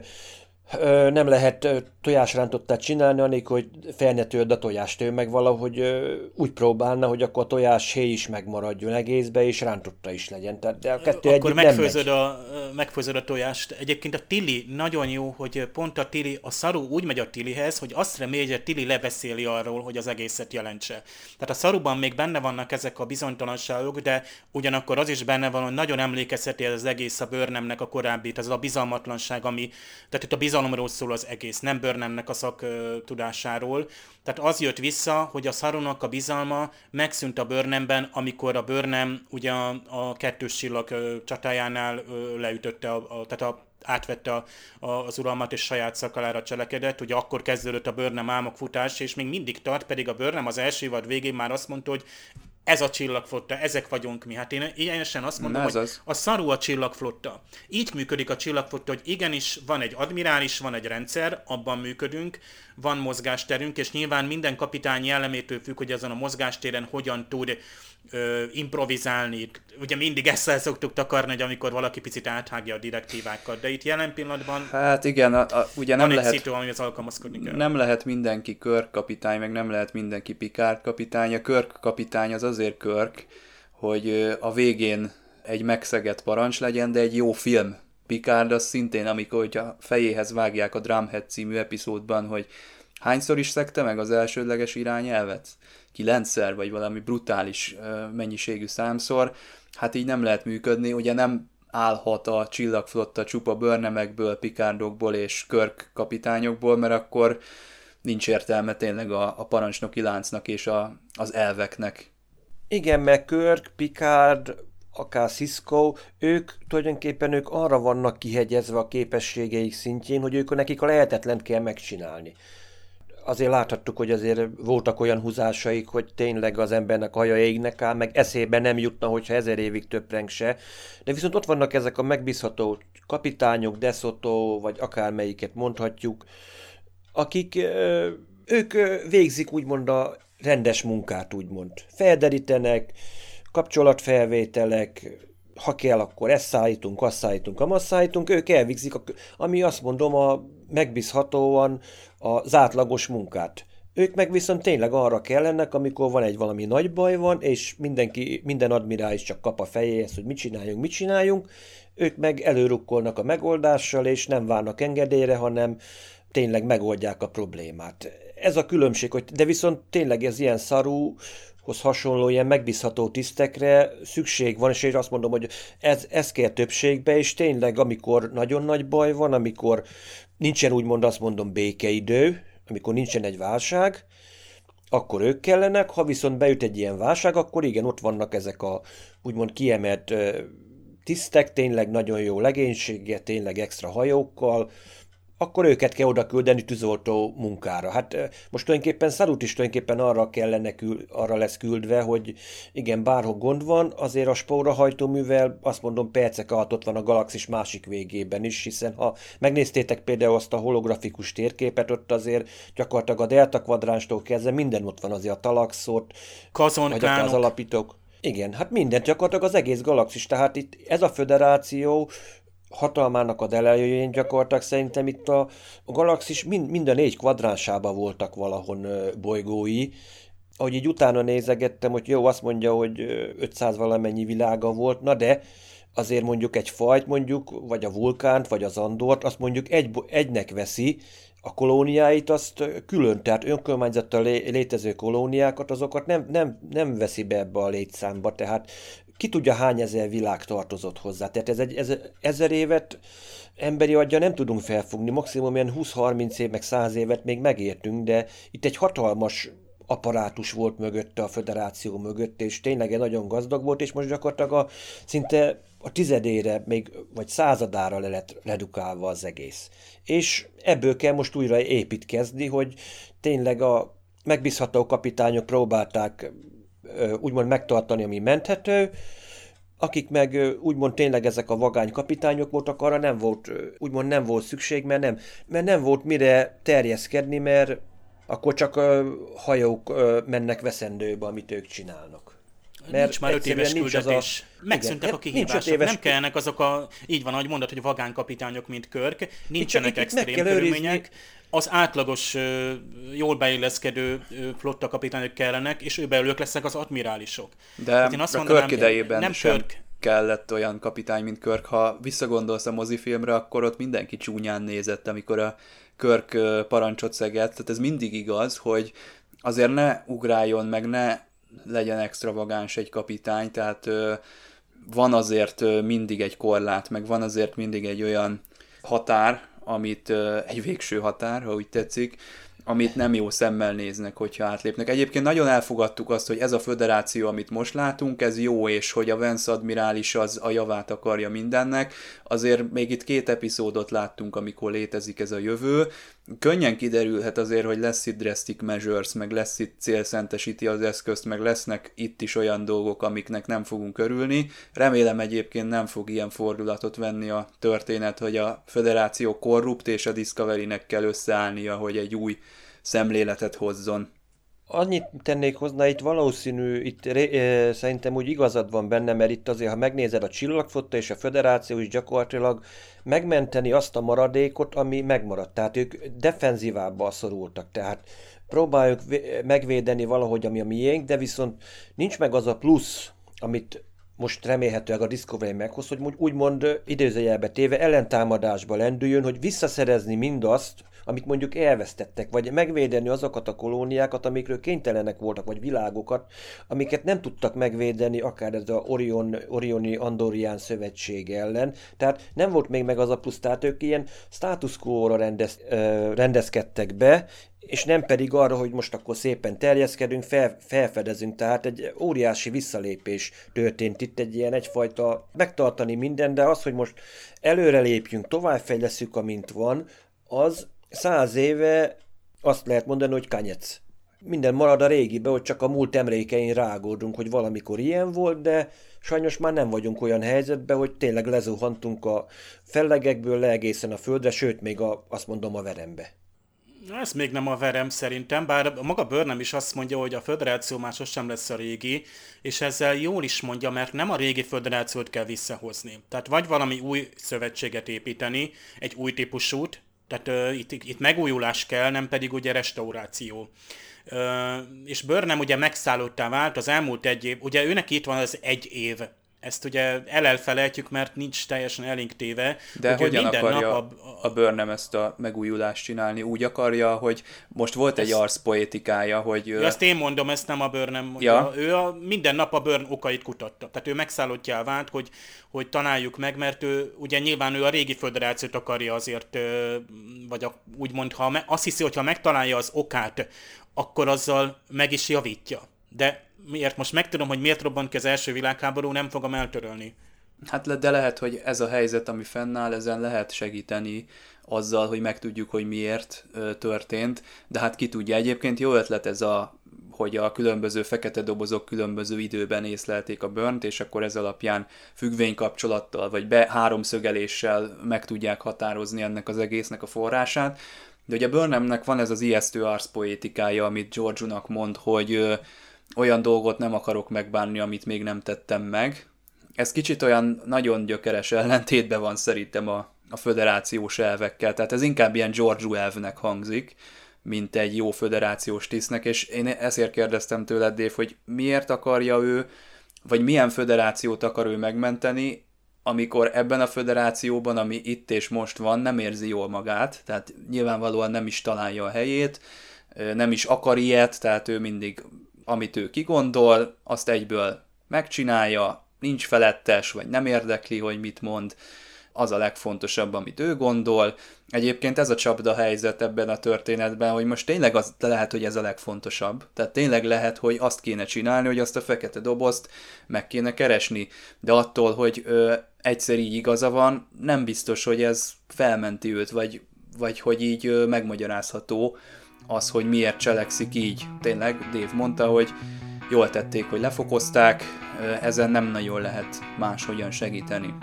Speaker 2: nem lehet tojásrántottát csinálni, anélkül, hogy fel ne töld a tojást. Ő meg valahogy úgy próbálna, hogy akkor a tojás hé is megmaradjon egészbe, és rántotta is legyen. Tehát, de a kettő
Speaker 3: akkor megfőzöd a, megfőzöd a tojást. Egyébként a Tili nagyon jó, hogy pont a Tili, a szaru úgy megy a Tilihez, hogy azt reméli, hogy a Tili lebeszéli arról, hogy az egészet jelentse. Tehát a szaruban még benne vannak ezek a bizonytalanságok, de ugyanakkor az is benne van, hogy nagyon emlékezheti ez az egész a bőrnemnek a korábbi, ez a bizalmatlanság, ami, tehát itt a bizalomról szól az egész, nem bőrnemnek a szak tudásáról. Tehát az jött vissza, hogy a szarunak a bizalma megszűnt a bőrnemben, amikor a bőrnem ugye a, a kettős csillag csatájánál leütötte, a, a, tehát a átvette a, a, az uralmat és saját szakalára cselekedett. Ugye akkor kezdődött a bőrnem álmokfutás, és még mindig tart, pedig a bőrnem az első évad végén már azt mondta, hogy ez a csillagflotta, ezek vagyunk mi. Hát én ilyenesen azt mondom, hogy az. a szarú a csillagflotta. Így működik a csillagflotta, hogy igenis van egy admirális, van egy rendszer, abban működünk, van mozgásterünk, és nyilván minden kapitány jellemétől függ, hogy azon a mozgástéren hogyan tud ö, improvizálni. Ugye mindig ezt szoktuk takarni, hogy amikor valaki picit áthágja a direktívákat, de itt jelen pillanatban
Speaker 1: Hát igen, a, a, ugye nem lehet,
Speaker 3: szitu, amihez alkalmazkodni kell.
Speaker 1: nem lehet mindenki Körk kapitány, meg nem lehet mindenki Picard kapitány. A Körk kapitány az azért Körk, hogy a végén egy megszegett parancs legyen, de egy jó film. Picard az szintén, amikor hogy a fejéhez vágják a Drumhead című epizódban, hogy hányszor is szegte meg az elsődleges irányelvet? kilencszer, vagy valami brutális mennyiségű számszor, hát így nem lehet működni, ugye nem állhat a csillagflotta csupa bőrnemekből, pikárdokból és körk kapitányokból, mert akkor nincs értelme tényleg a, a parancsnoki láncnak és a, az elveknek.
Speaker 2: Igen, meg Körk, Picard, akár Cisco, ők tulajdonképpen ők arra vannak kihegyezve a képességeik szintjén, hogy ők nekik a lehetetlen kell megcsinálni azért láthattuk, hogy azért voltak olyan húzásaik, hogy tényleg az embernek haja égnek áll, meg eszébe nem jutna, hogyha ezer évig töprenk se. De viszont ott vannak ezek a megbízható kapitányok, Desoto, vagy akármelyiket mondhatjuk, akik ők végzik úgymond a rendes munkát, úgymond. Felderítenek, kapcsolatfelvételek, ha kell, akkor ezt szállítunk, azt szállítunk, azt szállítunk, ők elvégzik, ami azt mondom, a megbízhatóan az átlagos munkát. Ők meg viszont tényleg arra kellenek, amikor van egy valami nagy baj van, és mindenki, minden admirális csak kap a fejéhez, hogy mit csináljunk, mit csináljunk, ők meg előrukkolnak a megoldással, és nem várnak engedélyre, hanem tényleg megoldják a problémát. Ez a különbség, hogy de viszont tényleg ez ilyen szarú, hoz hasonló ilyen megbízható tisztekre szükség van, és én azt mondom, hogy ez, ez kell többségbe, és tényleg amikor nagyon nagy baj van, amikor nincsen úgymond azt mondom békeidő, amikor nincsen egy válság, akkor ők kellenek, ha viszont beüt egy ilyen válság, akkor igen, ott vannak ezek a úgymond kiemelt tisztek, tényleg nagyon jó legénységgel, tényleg extra hajókkal, akkor őket kell oda küldeni tűzoltó munkára. Hát most tulajdonképpen Szarut is tulajdonképpen arra kellene kül, arra lesz küldve, hogy igen, bárhol gond van, azért a spóra hajtóművel azt mondom percek alatt ott van a galaxis másik végében is, hiszen ha megnéztétek például azt a holografikus térképet, ott azért gyakorlatilag a delta kvadránstól kezdve minden ott van azért a talaxot,
Speaker 3: Kazon,
Speaker 2: vagy az alapítók. Igen, hát mindent gyakorlatilag az egész galaxis, tehát itt ez a föderáció hatalmának a delején gyakorlatilag szerintem itt a, a galaxis mind, mind a négy kvadránsában voltak valahon bolygói, ahogy így utána nézegettem, hogy jó, azt mondja, hogy 500 valamennyi világa volt, na de azért mondjuk egy fajt mondjuk, vagy a vulkánt, vagy az andort, azt mondjuk egy, egynek veszi, a kolóniáit azt külön, tehát önkormányzattal létező kolóniákat, azokat nem, nem, nem veszi be ebbe a létszámba, tehát ki tudja hány ezer világ tartozott hozzá. Tehát ez egy ez, ezer évet emberi adja nem tudunk felfogni, maximum ilyen 20-30 év, meg 100 évet még megértünk, de itt egy hatalmas apparátus volt mögötte, a föderáció mögött, és tényleg nagyon gazdag volt, és most gyakorlatilag a, szinte a tizedére, még, vagy századára le lett redukálva az egész. És ebből kell most újra építkezni, hogy tényleg a megbízható kapitányok próbálták úgymond megtartani, ami menthető, akik meg úgymond tényleg ezek a vagány kapitányok voltak, arra nem volt, úgymond nem volt szükség, mert nem, mert nem volt mire terjeszkedni, mert akkor csak hajók mennek veszendőbe, amit ők csinálnak.
Speaker 3: Mert nincs már öt éves nincs küldetés. A... Megszűntek
Speaker 2: Igen,
Speaker 3: a kihívások. Éves... Nem kellene azok a, így van, ahogy mondod, hogy vagánkapitányok, mint Körk. Nincsenek itt, extrém itt körülmények. Az átlagos, jól beilleszkedő flotta kapitányok kellenek, és ő belőlük lesznek az admirálisok.
Speaker 1: De hát én azt a mondanám, Körk idejében nem sem Körk... kellett olyan kapitány, mint Körk. Ha visszagondolsz a mozifilmre, akkor ott mindenki csúnyán nézett, amikor a Körk parancsot szegett. Tehát ez mindig igaz, hogy azért ne ugráljon, meg ne legyen extravagáns egy kapitány, tehát van azért mindig egy korlát, meg van azért mindig egy olyan határ, amit egy végső határ, ha úgy tetszik, amit nem jó szemmel néznek, hogyha átlépnek. Egyébként nagyon elfogadtuk azt, hogy ez a föderáció, amit most látunk, ez jó, és hogy a Vance admirális az a javát akarja mindennek. Azért még itt két epizódot láttunk, amikor létezik ez a jövő. Könnyen kiderülhet azért, hogy lesz itt drastic measures, meg lesz itt célszentesíti az eszközt, meg lesznek itt is olyan dolgok, amiknek nem fogunk örülni. Remélem egyébként nem fog ilyen fordulatot venni a történet, hogy a föderáció korrupt, és a Discovery-nek kell összeállnia, hogy egy új szemléletet hozzon.
Speaker 2: Annyit tennék hozzá, itt valószínű, itt e, szerintem úgy igazad van benne, mert itt azért, ha megnézed a csillagfotta és a föderáció is gyakorlatilag megmenteni azt a maradékot, ami megmaradt. Tehát ők defenzívábbal szorultak, tehát próbáljuk megvédeni valahogy, ami a miénk, de viszont nincs meg az a plusz, amit most remélhetőleg a Discovery meghoz, hogy úgymond időzőjelbe téve ellentámadásba lendüljön, hogy visszaszerezni mindazt, amit mondjuk elvesztettek, vagy megvédeni azokat a kolóniákat, amikről kénytelenek voltak, vagy világokat, amiket nem tudtak megvédeni, akár ez a Orion, Orioni Andorián szövetség ellen. Tehát nem volt még meg az a plusz, tehát ők ilyen status quo-ra rendez, rendezkedtek be, és nem pedig arra, hogy most akkor szépen terjeszkedünk, fel, felfedezünk, tehát egy óriási visszalépés történt itt, egy ilyen egyfajta megtartani minden, de az, hogy most előre lépjünk, továbbfejleszünk, amint van, az száz éve azt lehet mondani, hogy kanyec. Minden marad a régibe, hogy csak a múlt emlékein rágódunk, hogy valamikor ilyen volt, de sajnos már nem vagyunk olyan helyzetben, hogy tényleg lezuhantunk a fellegekből le egészen a földre, sőt, még a, azt mondom a verembe.
Speaker 3: Ez még nem a verem szerintem, bár maga Burnham is azt mondja, hogy a föderáció már sosem lesz a régi, és ezzel jól is mondja, mert nem a régi föderációt kell visszahozni. Tehát vagy valami új szövetséget építeni, egy új típusút, tehát uh, itt, itt megújulás kell, nem pedig ugye restauráció. Uh, és Burnham ugye megszállottá vált az elmúlt egy év, ugye őnek itt van az egy év ezt ugye elelfelejtjük, mert nincs teljesen elénk téve.
Speaker 1: De hogy hogyan minden akarja nap a, a Burnham ezt a megújulást csinálni? Úgy akarja, hogy most volt egy arszpoétikája, hogy...
Speaker 3: Ja, ezt én mondom, ezt nem a Burnham Ja. Ő a, minden nap a Burn okait kutatta. Tehát ő megszállottjá vált, hogy, hogy tanáljuk meg, mert ő ugye nyilván ő a régi föderációt akarja azért, vagy a, úgymond, ha azt hiszi, hogy ha megtalálja az okát, akkor azzal meg is javítja. De miért most megtudom, hogy miért robbant ki az első világháború, nem fogom eltörölni.
Speaker 1: Hát de lehet, hogy ez a helyzet, ami fennáll, ezen lehet segíteni azzal, hogy megtudjuk, hogy miért történt, de hát ki tudja. Egyébként jó ötlet ez a hogy a különböző fekete dobozok különböző időben észlelték a börnt, és akkor ez alapján függvénykapcsolattal, vagy be háromszögeléssel meg tudják határozni ennek az egésznek a forrását. De ugye Burnhamnek van ez az ijesztő arszpoétikája, amit George mond, hogy olyan dolgot nem akarok megbánni, amit még nem tettem meg. Ez kicsit olyan nagyon gyökeres ellentétben van szerintem a, a föderációs elvekkel, tehát ez inkább ilyen George elvnek hangzik, mint egy jó föderációs tisztnek, és én ezért kérdeztem tőled, Dave, hogy miért akarja ő, vagy milyen föderációt akar ő megmenteni, amikor ebben a föderációban, ami itt és most van, nem érzi jól magát, tehát nyilvánvalóan nem is találja a helyét, nem is akar ilyet, tehát ő mindig amit ő kigondol, azt egyből megcsinálja, nincs felettes, vagy nem érdekli, hogy mit mond, az a legfontosabb, amit ő gondol. Egyébként ez a csapda helyzet ebben a történetben, hogy most tényleg az lehet, hogy ez a legfontosabb. Tehát tényleg lehet, hogy azt kéne csinálni, hogy azt a fekete dobozt meg kéne keresni. De attól, hogy ö, egyszer így igaza van, nem biztos, hogy ez felmenti őt, vagy, vagy hogy így ö, megmagyarázható az, hogy miért cselekszik így. Tényleg, Dave mondta, hogy jól tették, hogy lefokozták, ezen nem nagyon lehet máshogyan segíteni.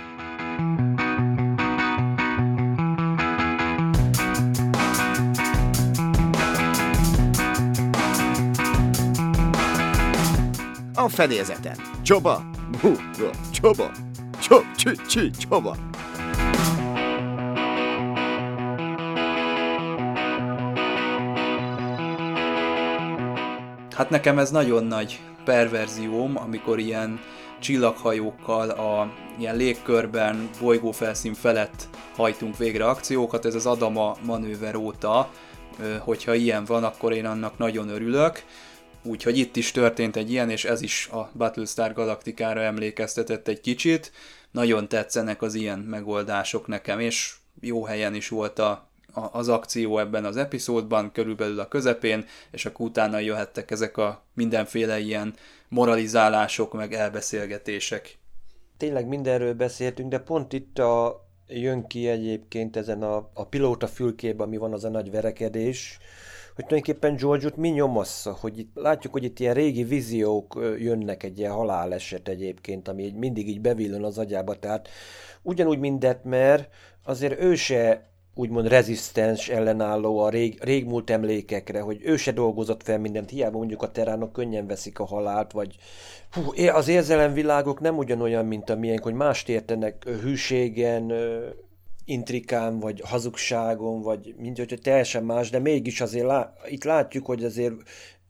Speaker 5: A fedélzeten. Csoba! Hú, csoba! Csob, csi, csi, csoba!
Speaker 1: Hát nekem ez nagyon nagy perverzióm, amikor ilyen csillaghajókkal a ilyen légkörben, bolygófelszín felett hajtunk végre akciókat. Ez az Adama manőver óta, hogyha ilyen van, akkor én annak nagyon örülök. Úgyhogy itt is történt egy ilyen, és ez is a Battlestar Galactikára emlékeztetett egy kicsit. Nagyon tetszenek az ilyen megoldások nekem, és jó helyen is volt a az akció ebben az epizódban, körülbelül a közepén, és akkor utána jöhettek ezek a mindenféle ilyen moralizálások, meg elbeszélgetések.
Speaker 2: Tényleg mindenről beszéltünk, de pont itt a, jön ki egyébként ezen a, a pilóta fülkében, ami van az a nagy verekedés, hogy tulajdonképpen George-ot mi nyomassza, hogy itt, látjuk, hogy itt ilyen régi víziók jönnek egy ilyen haláleset egyébként, ami mindig így bevillan az agyába, tehát ugyanúgy mindet, mert azért ő se úgymond rezisztens ellenálló a rég, régmúlt emlékekre, hogy ő se dolgozott fel mindent, hiába mondjuk a teránok könnyen veszik a halált, vagy hú, az érzelemvilágok nem ugyanolyan, mint a miénk, hogy mást értenek hűségen, intrikán, vagy hazugságon, vagy mint hogy teljesen más, de mégis azért lá, itt látjuk, hogy azért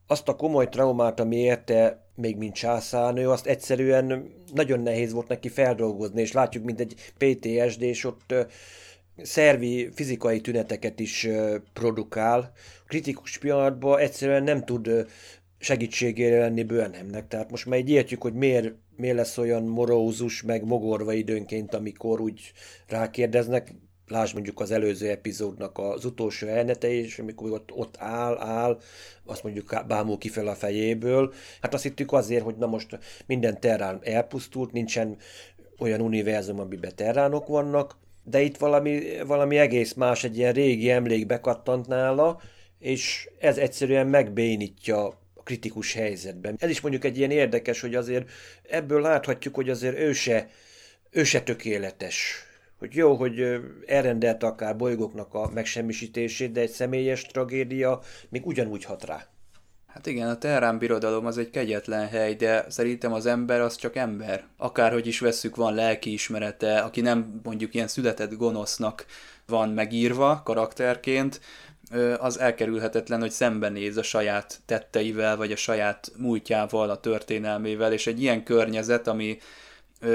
Speaker 2: azt a komoly traumát, ami érte még mint császárnő, azt egyszerűen nagyon nehéz volt neki feldolgozni, és látjuk, mint egy PTSD, és ott szervi fizikai tüneteket is produkál. Kritikus pillanatban egyszerűen nem tud segítségére lenni Burnhamnek. Tehát most már így értjük, hogy miért, miért lesz olyan morózus, meg mogorva időnként, amikor úgy rákérdeznek, lásd mondjuk az előző epizódnak az utolsó elnete és amikor ott, ott áll, áll, azt mondjuk bámul ki fel a fejéből. Hát azt hittük azért, hogy na most minden terrán elpusztult, nincsen olyan univerzum, amiben terránok vannak, de itt valami, valami egész más, egy ilyen régi emlék bekattant nála, és ez egyszerűen megbénítja a kritikus helyzetben. Ez is mondjuk egy ilyen érdekes, hogy azért ebből láthatjuk, hogy azért ő se, ő se tökéletes. Hogy jó, hogy elrendelt akár bolygóknak a megsemmisítését, de egy személyes tragédia még ugyanúgy hat rá.
Speaker 1: Hát igen, a Teherán birodalom az egy kegyetlen hely, de szerintem az ember az csak ember. Akárhogy is vesszük, van lelki ismerete, aki nem mondjuk ilyen született gonosznak van megírva karakterként, az elkerülhetetlen, hogy szembenéz a saját tetteivel, vagy a saját múltjával, a történelmével, és egy ilyen környezet, ami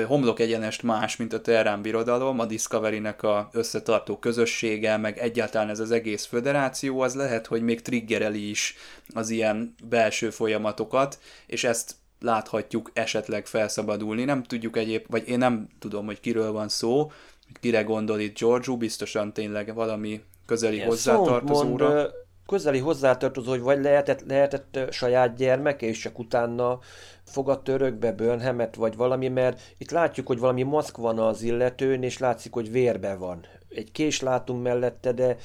Speaker 1: homlok egyenest más, mint a Terrán birodalom, a Discovery-nek a összetartó közössége, meg egyáltalán ez az egész föderáció, az lehet, hogy még triggereli is az ilyen belső folyamatokat, és ezt láthatjuk esetleg felszabadulni. Nem tudjuk egyéb, vagy én nem tudom, hogy kiről van szó, kire gondol itt Giorgio, biztosan tényleg valami közeli Ilyen hozzátartozóra. Mond,
Speaker 2: közeli hozzátartozó, hogy vagy lehetett, lehetett saját gyermeke, és csak utána fogadta örökbe Burnhamet, vagy valami, mert itt látjuk, hogy valami maszk van az illetőn, és látszik, hogy vérbe van. Egy kés látunk mellette, de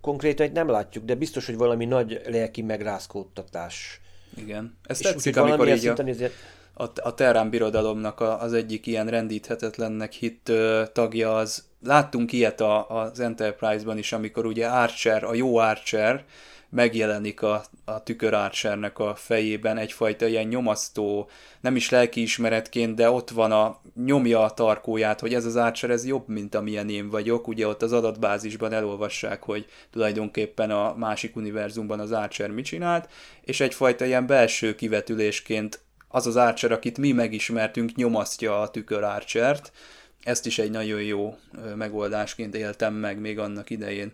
Speaker 2: konkrétan itt nem látjuk, de biztos, hogy valami nagy lelki megrázkódtatás.
Speaker 1: Igen. Ez tetszik, amikor így a, ezért... a, a Terrán birodalomnak a, az egyik ilyen rendíthetetlennek hit tagja az, láttunk ilyet a, az Enterprise-ban is, amikor ugye Archer, a jó Archer, megjelenik a, a tükör Archernek a fejében egyfajta ilyen nyomasztó, nem is lelkiismeretként, de ott van a nyomja a tarkóját, hogy ez az Archer ez jobb, mint amilyen én vagyok. Ugye ott az adatbázisban elolvassák, hogy tulajdonképpen a másik univerzumban az Archer mit csinált, és egyfajta ilyen belső kivetülésként az az Archer, akit mi megismertünk, nyomasztja a tükör Archert. Ezt is egy nagyon jó megoldásként éltem meg még annak idején.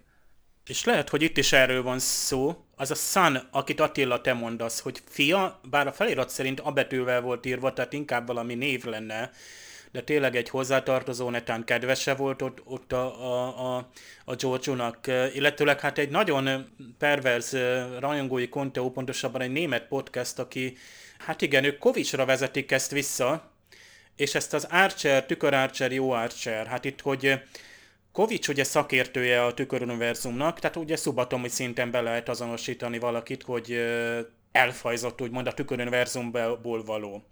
Speaker 3: És lehet, hogy itt is erről van szó, az a Sun, akit Attila te mondasz, hogy fia, bár a felirat szerint abetűvel volt írva, tehát inkább valami név lenne, de tényleg egy hozzátartozó netán kedvese volt ott, ott a, a, a, a Giorgio-nak, illetőleg hát egy nagyon perverz rajongói konteó, pontosabban egy német podcast, aki, hát igen, ők Kovicsra vezetik ezt vissza, és ezt az Archer, tükör Archer, jó Archer, hát itt, hogy Kovics ugye szakértője a tüköruniverzumnak, tehát ugye szubatomi szinten be lehet azonosítani valakit, hogy elfajzott úgymond a tüköruniverzumból való.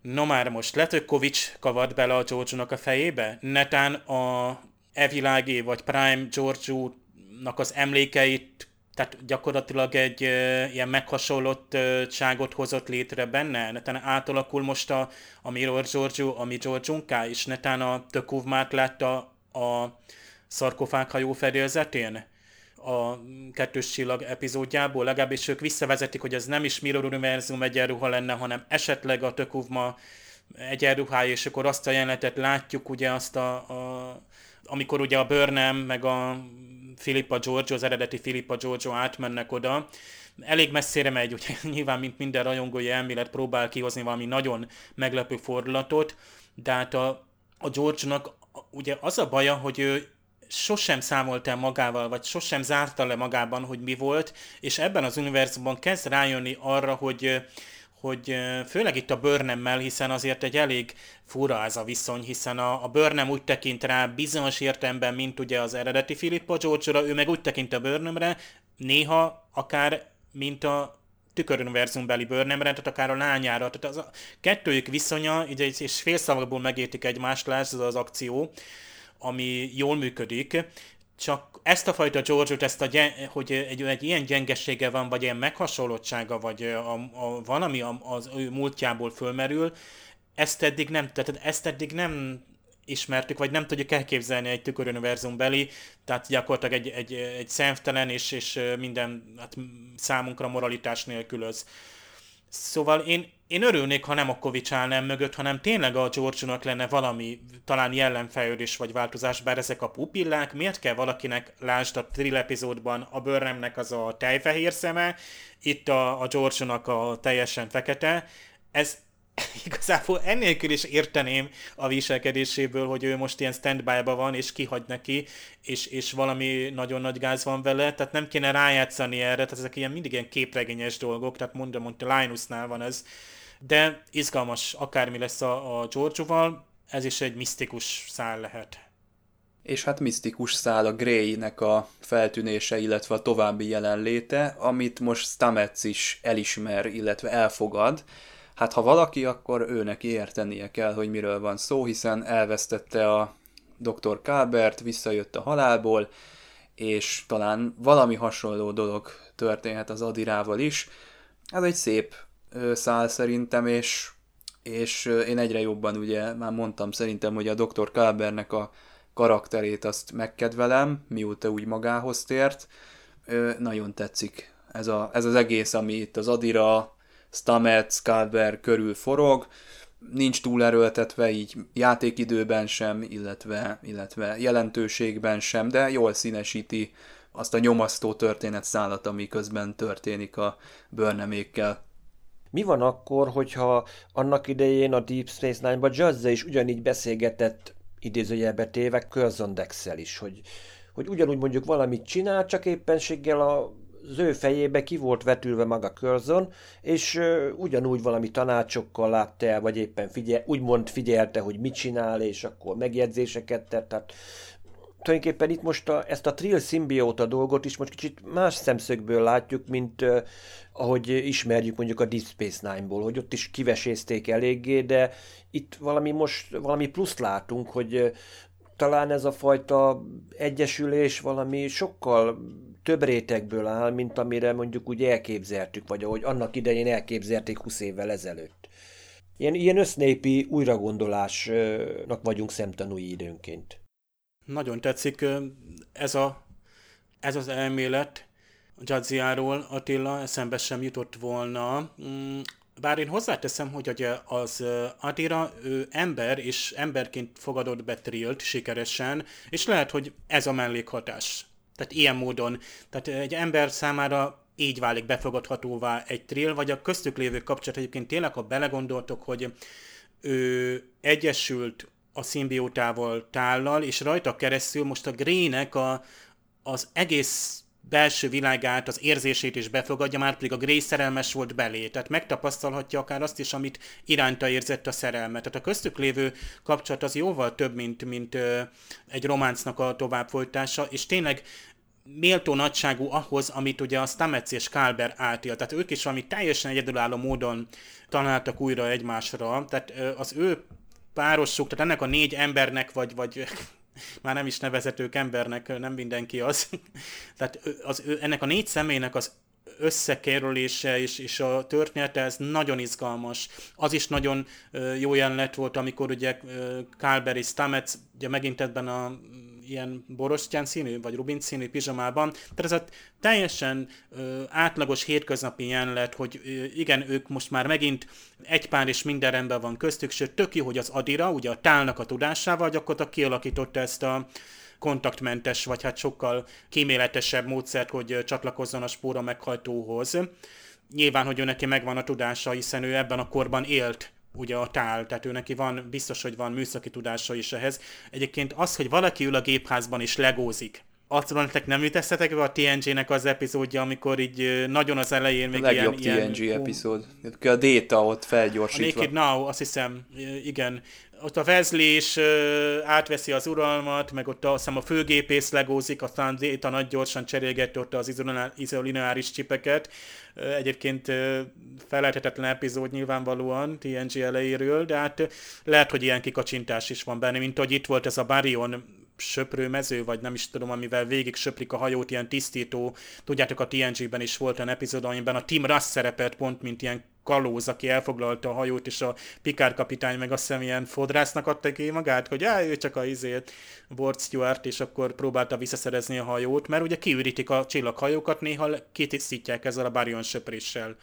Speaker 3: No már most lehet, hogy Kovics kavart bele a george a fejébe? Netán a evilágé vagy Prime George-nak az emlékeit tehát gyakorlatilag egy e, ilyen meghasonlottságot hozott létre benne, netán átalakul most a, a Mirror Giorgio, a mi Giorgiunká, és netán a Tökuvmát látta a szarkofág hajó fedélzetén? A kettős csillag epizódjából, legalábbis ők visszavezetik, hogy ez nem is Mirror Univerzum egyenruha lenne, hanem esetleg a Tökuvma egyenruhája, és akkor azt a jelenetet látjuk, ugye azt a, a amikor ugye a Burnham meg a Filippa Giorgio, az eredeti Filippa Giorgio átmennek oda, elég messzire megy, ugye nyilván, mint minden rajongói elmélet próbál kihozni valami nagyon meglepő fordulatot, de hát a, a George-nak ugye az a baja, hogy ő sosem számolt el magával, vagy sosem zárta le magában, hogy mi volt, és ebben az univerzumban kezd rájönni arra, hogy hogy főleg itt a bőrnemmel, hiszen azért egy elég fura ez a viszony, hiszen a, a bőrnem úgy tekint rá bizonyos értelemben, mint ugye az eredeti Filippo george ő meg úgy tekint a bőrnemre, néha akár mint a tüköruniverzumbeli bőrnemre, tehát akár a lányára. Tehát az a kettőjük viszonya, ugye, és félszavakból megértik egymást, lesz az az akció, ami jól működik, csak ezt a fajta George-ot, ezt a, hogy egy, egy ilyen gyengesége van, vagy ilyen meghasonlottsága, vagy a, a, van, ami az ő múltjából fölmerül, ezt eddig nem, tehát ezt eddig nem ismertük, vagy nem tudjuk elképzelni egy tüköruniverzum beli, tehát gyakorlatilag egy, egy, egy szemtelen és, és minden hát számunkra moralitás nélkülöz. Szóval én, én örülnék, ha nem a Kovics állnám mögött, hanem tényleg a george lenne valami, talán jellemfejlődés vagy változás, bár ezek a pupillák, miért kell valakinek, lásd a trill epizódban, a bőrremnek az a tejfehér szeme, itt a, a george a teljesen fekete, ez, igazából ennélkül is érteném a viselkedéséből, hogy ő most ilyen standby van, és kihagy neki, és, és valami nagyon nagy gáz van vele, tehát nem kéne rájátszani erre, tehát ezek ilyen mindig ilyen képregényes dolgok, tehát mondom, hogy Linusnál van ez, de izgalmas, akármi lesz a, a Giorgio-val, ez is egy misztikus szál lehet.
Speaker 1: És hát misztikus szál a Grey-nek a feltűnése, illetve a további jelenléte, amit most Stamets is elismer, illetve elfogad, Hát ha valaki, akkor őnek értenie kell, hogy miről van szó, hiszen elvesztette a dr. Kábert, visszajött a halálból, és talán valami hasonló dolog történhet az Adirával is. Ez egy szép szál szerintem, és, és én egyre jobban ugye már mondtam szerintem, hogy a dr. Kábernek a karakterét azt megkedvelem, mióta úgy magához tért. Nagyon tetszik ez, a, ez az egész, ami itt az Adira, Stamets, Calver körül forog, nincs túl erőltetve így játékidőben sem, illetve, illetve jelentőségben sem, de jól színesíti azt a nyomasztó történetszállat, ami közben történik a bőrnemékkel.
Speaker 2: Mi van akkor, hogyha annak idején a Deep Space Nine-ban Jazza is ugyanígy beszélgetett idézőjelbe téve Curzon is, hogy, hogy ugyanúgy mondjuk valamit csinál, csak éppenséggel a az ő fejébe ki volt vetülve maga Curzon, és uh, ugyanúgy valami tanácsokkal látta el, vagy éppen figyel, úgymond figyelte, hogy mit csinál, és akkor megjegyzéseket tett, tehát tulajdonképpen itt most a, ezt a Trill szimbióta dolgot is most kicsit más szemszögből látjuk, mint uh, ahogy ismerjük mondjuk a Deep Space Nine-ból, hogy ott is kivesézték eléggé, de itt valami most, valami pluszt látunk, hogy uh, talán ez a fajta egyesülés valami sokkal több rétegből áll, mint amire mondjuk úgy elképzeltük, vagy ahogy annak idején elképzelték 20 évvel ezelőtt. Ilyen, ilyen össznépi újragondolásnak vagyunk szemtanúi időnként.
Speaker 3: Nagyon tetszik ez, a, ez az elmélet Jadziáról, Attila, eszembe sem jutott volna. Mm, bár én hozzáteszem, hogy az Adira ő ember, és emberként fogadott be Trillt sikeresen, és lehet, hogy ez a mellékhatás tehát ilyen módon. Tehát egy ember számára így válik befogadhatóvá egy trill, vagy a köztük lévő kapcsolat egyébként tényleg, ha belegondoltok, hogy ő egyesült a szimbiótával tállal, és rajta keresztül most a Grének a, az egész belső világát, az érzését is befogadja, már pedig a Grey szerelmes volt belé. Tehát megtapasztalhatja akár azt is, amit iránta érzett a szerelmet. Tehát a köztük lévő kapcsolat az jóval több, mint, mint ö, egy románcnak a továbbfolytása, és tényleg méltó nagyságú ahhoz, amit ugye a Stamets és Kálber átél. Tehát ők is valami teljesen egyedülálló módon találtak újra egymásra. Tehát az ő párosuk, tehát ennek a négy embernek, vagy, vagy már nem is nevezetők embernek, nem mindenki az. Tehát az, ennek a négy személynek az összekerülése és, és a története, ez nagyon izgalmas. Az is nagyon jó jelenet volt, amikor ugye Calberry Stamets, ugye megint ebben a ilyen borostyán színű, vagy rubin színű pizsamában. Tehát ez a teljesen ö, átlagos hétköznapi jelenet, hogy ö, igen, ők most már megint egy pár és minden rendben van köztük, sőt tök jó, hogy az Adira, ugye a tálnak a tudásával gyakorlatilag kialakította ezt a kontaktmentes, vagy hát sokkal kíméletesebb módszert, hogy csatlakozzon a spóra meghajtóhoz. Nyilván, hogy ő neki megvan a tudása, hiszen ő ebben a korban élt ugye a tál, tehát ő neki van, biztos, hogy van műszaki tudása is ehhez. Egyébként az, hogy valaki ül a gépházban és legózik, azt nektek nem jutesztetek be a TNG-nek az epizódja, amikor így nagyon az elején még
Speaker 1: a legjobb
Speaker 3: ilyen...
Speaker 1: TNG ilyen... epizód. A Data ott felgyorsítva.
Speaker 3: A Naked Now, azt hiszem, igen ott a Wesley is uh, átveszi az uralmat, meg ott azt hiszem a főgépész legózik, aztán Déta nagy gyorsan cserélgette ott az izolináris csipeket. Egyébként uh, felelhetetlen epizód nyilvánvalóan TNG elejéről, de hát lehet, hogy ilyen kikacsintás is van benne, mint hogy itt volt ez a Barion söprőmező, vagy nem is tudom, amivel végig söplik a hajót, ilyen tisztító. Tudjátok, a TNG-ben is volt egy epizód, amiben a Tim Russ szerepelt pont, mint ilyen kalóz, aki elfoglalta a hajót, és a Pikár kapitány meg azt hiszem ilyen fodrásznak adta ki magát, hogy á, ő csak a izét, Ward Stewart, és akkor próbálta visszaszerezni a hajót, mert ugye kiürítik a csillaghajókat, néha kitisztítják ezzel a Barion söpréssel.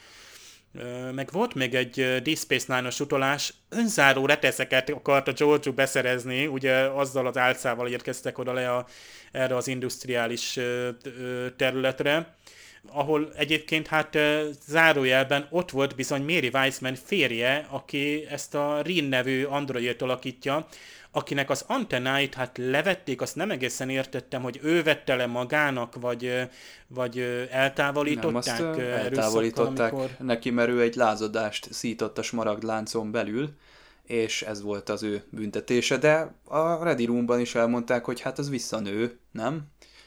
Speaker 3: Meg volt még egy Deep Space Nine-os utolás, önzáró reteszeket akart a Georgiou beszerezni, ugye azzal az álcával érkeztek oda le a, erre az industriális területre, ahol egyébként hát zárójelben ott volt bizony Mary Weissman férje, aki ezt a Rin nevű androidot alakítja, akinek az antennáit hát levették, azt nem egészen értettem, hogy ő vette le magának, vagy, vagy eltávolították. Nem, azt
Speaker 1: eltávolították amikor... neki, mert ő egy lázadást szított a smaragdláncon belül, és ez volt az ő büntetése, de a Ready Roomban is elmondták, hogy hát az visszanő, nem?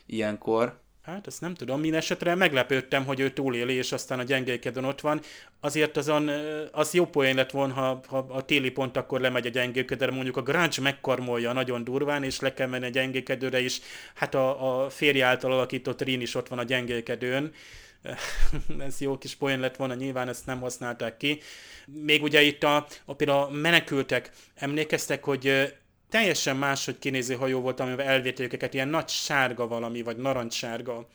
Speaker 1: Ilyenkor,
Speaker 3: Hát ezt nem tudom, minden esetre meglepődtem, hogy ő túléli, és aztán a gyengékedön ott van. Azért azon, az jó poén lett volna, ha, ha a téli pont akkor lemegy a gyengékedőre, mondjuk a Grunge megkarmolja nagyon durván, és le kell menni a gyengékedőre, és hát a, a férje által alakított Rin is ott van a gyengékedőn. ez jó kis poén lett volna, nyilván ezt nem használták ki. Még ugye itt a, a például a menekültek, emlékeztek, hogy teljesen máshogy kinéző hajó volt, amivel elvétték őket, ilyen nagy sárga valami, vagy narancssárga.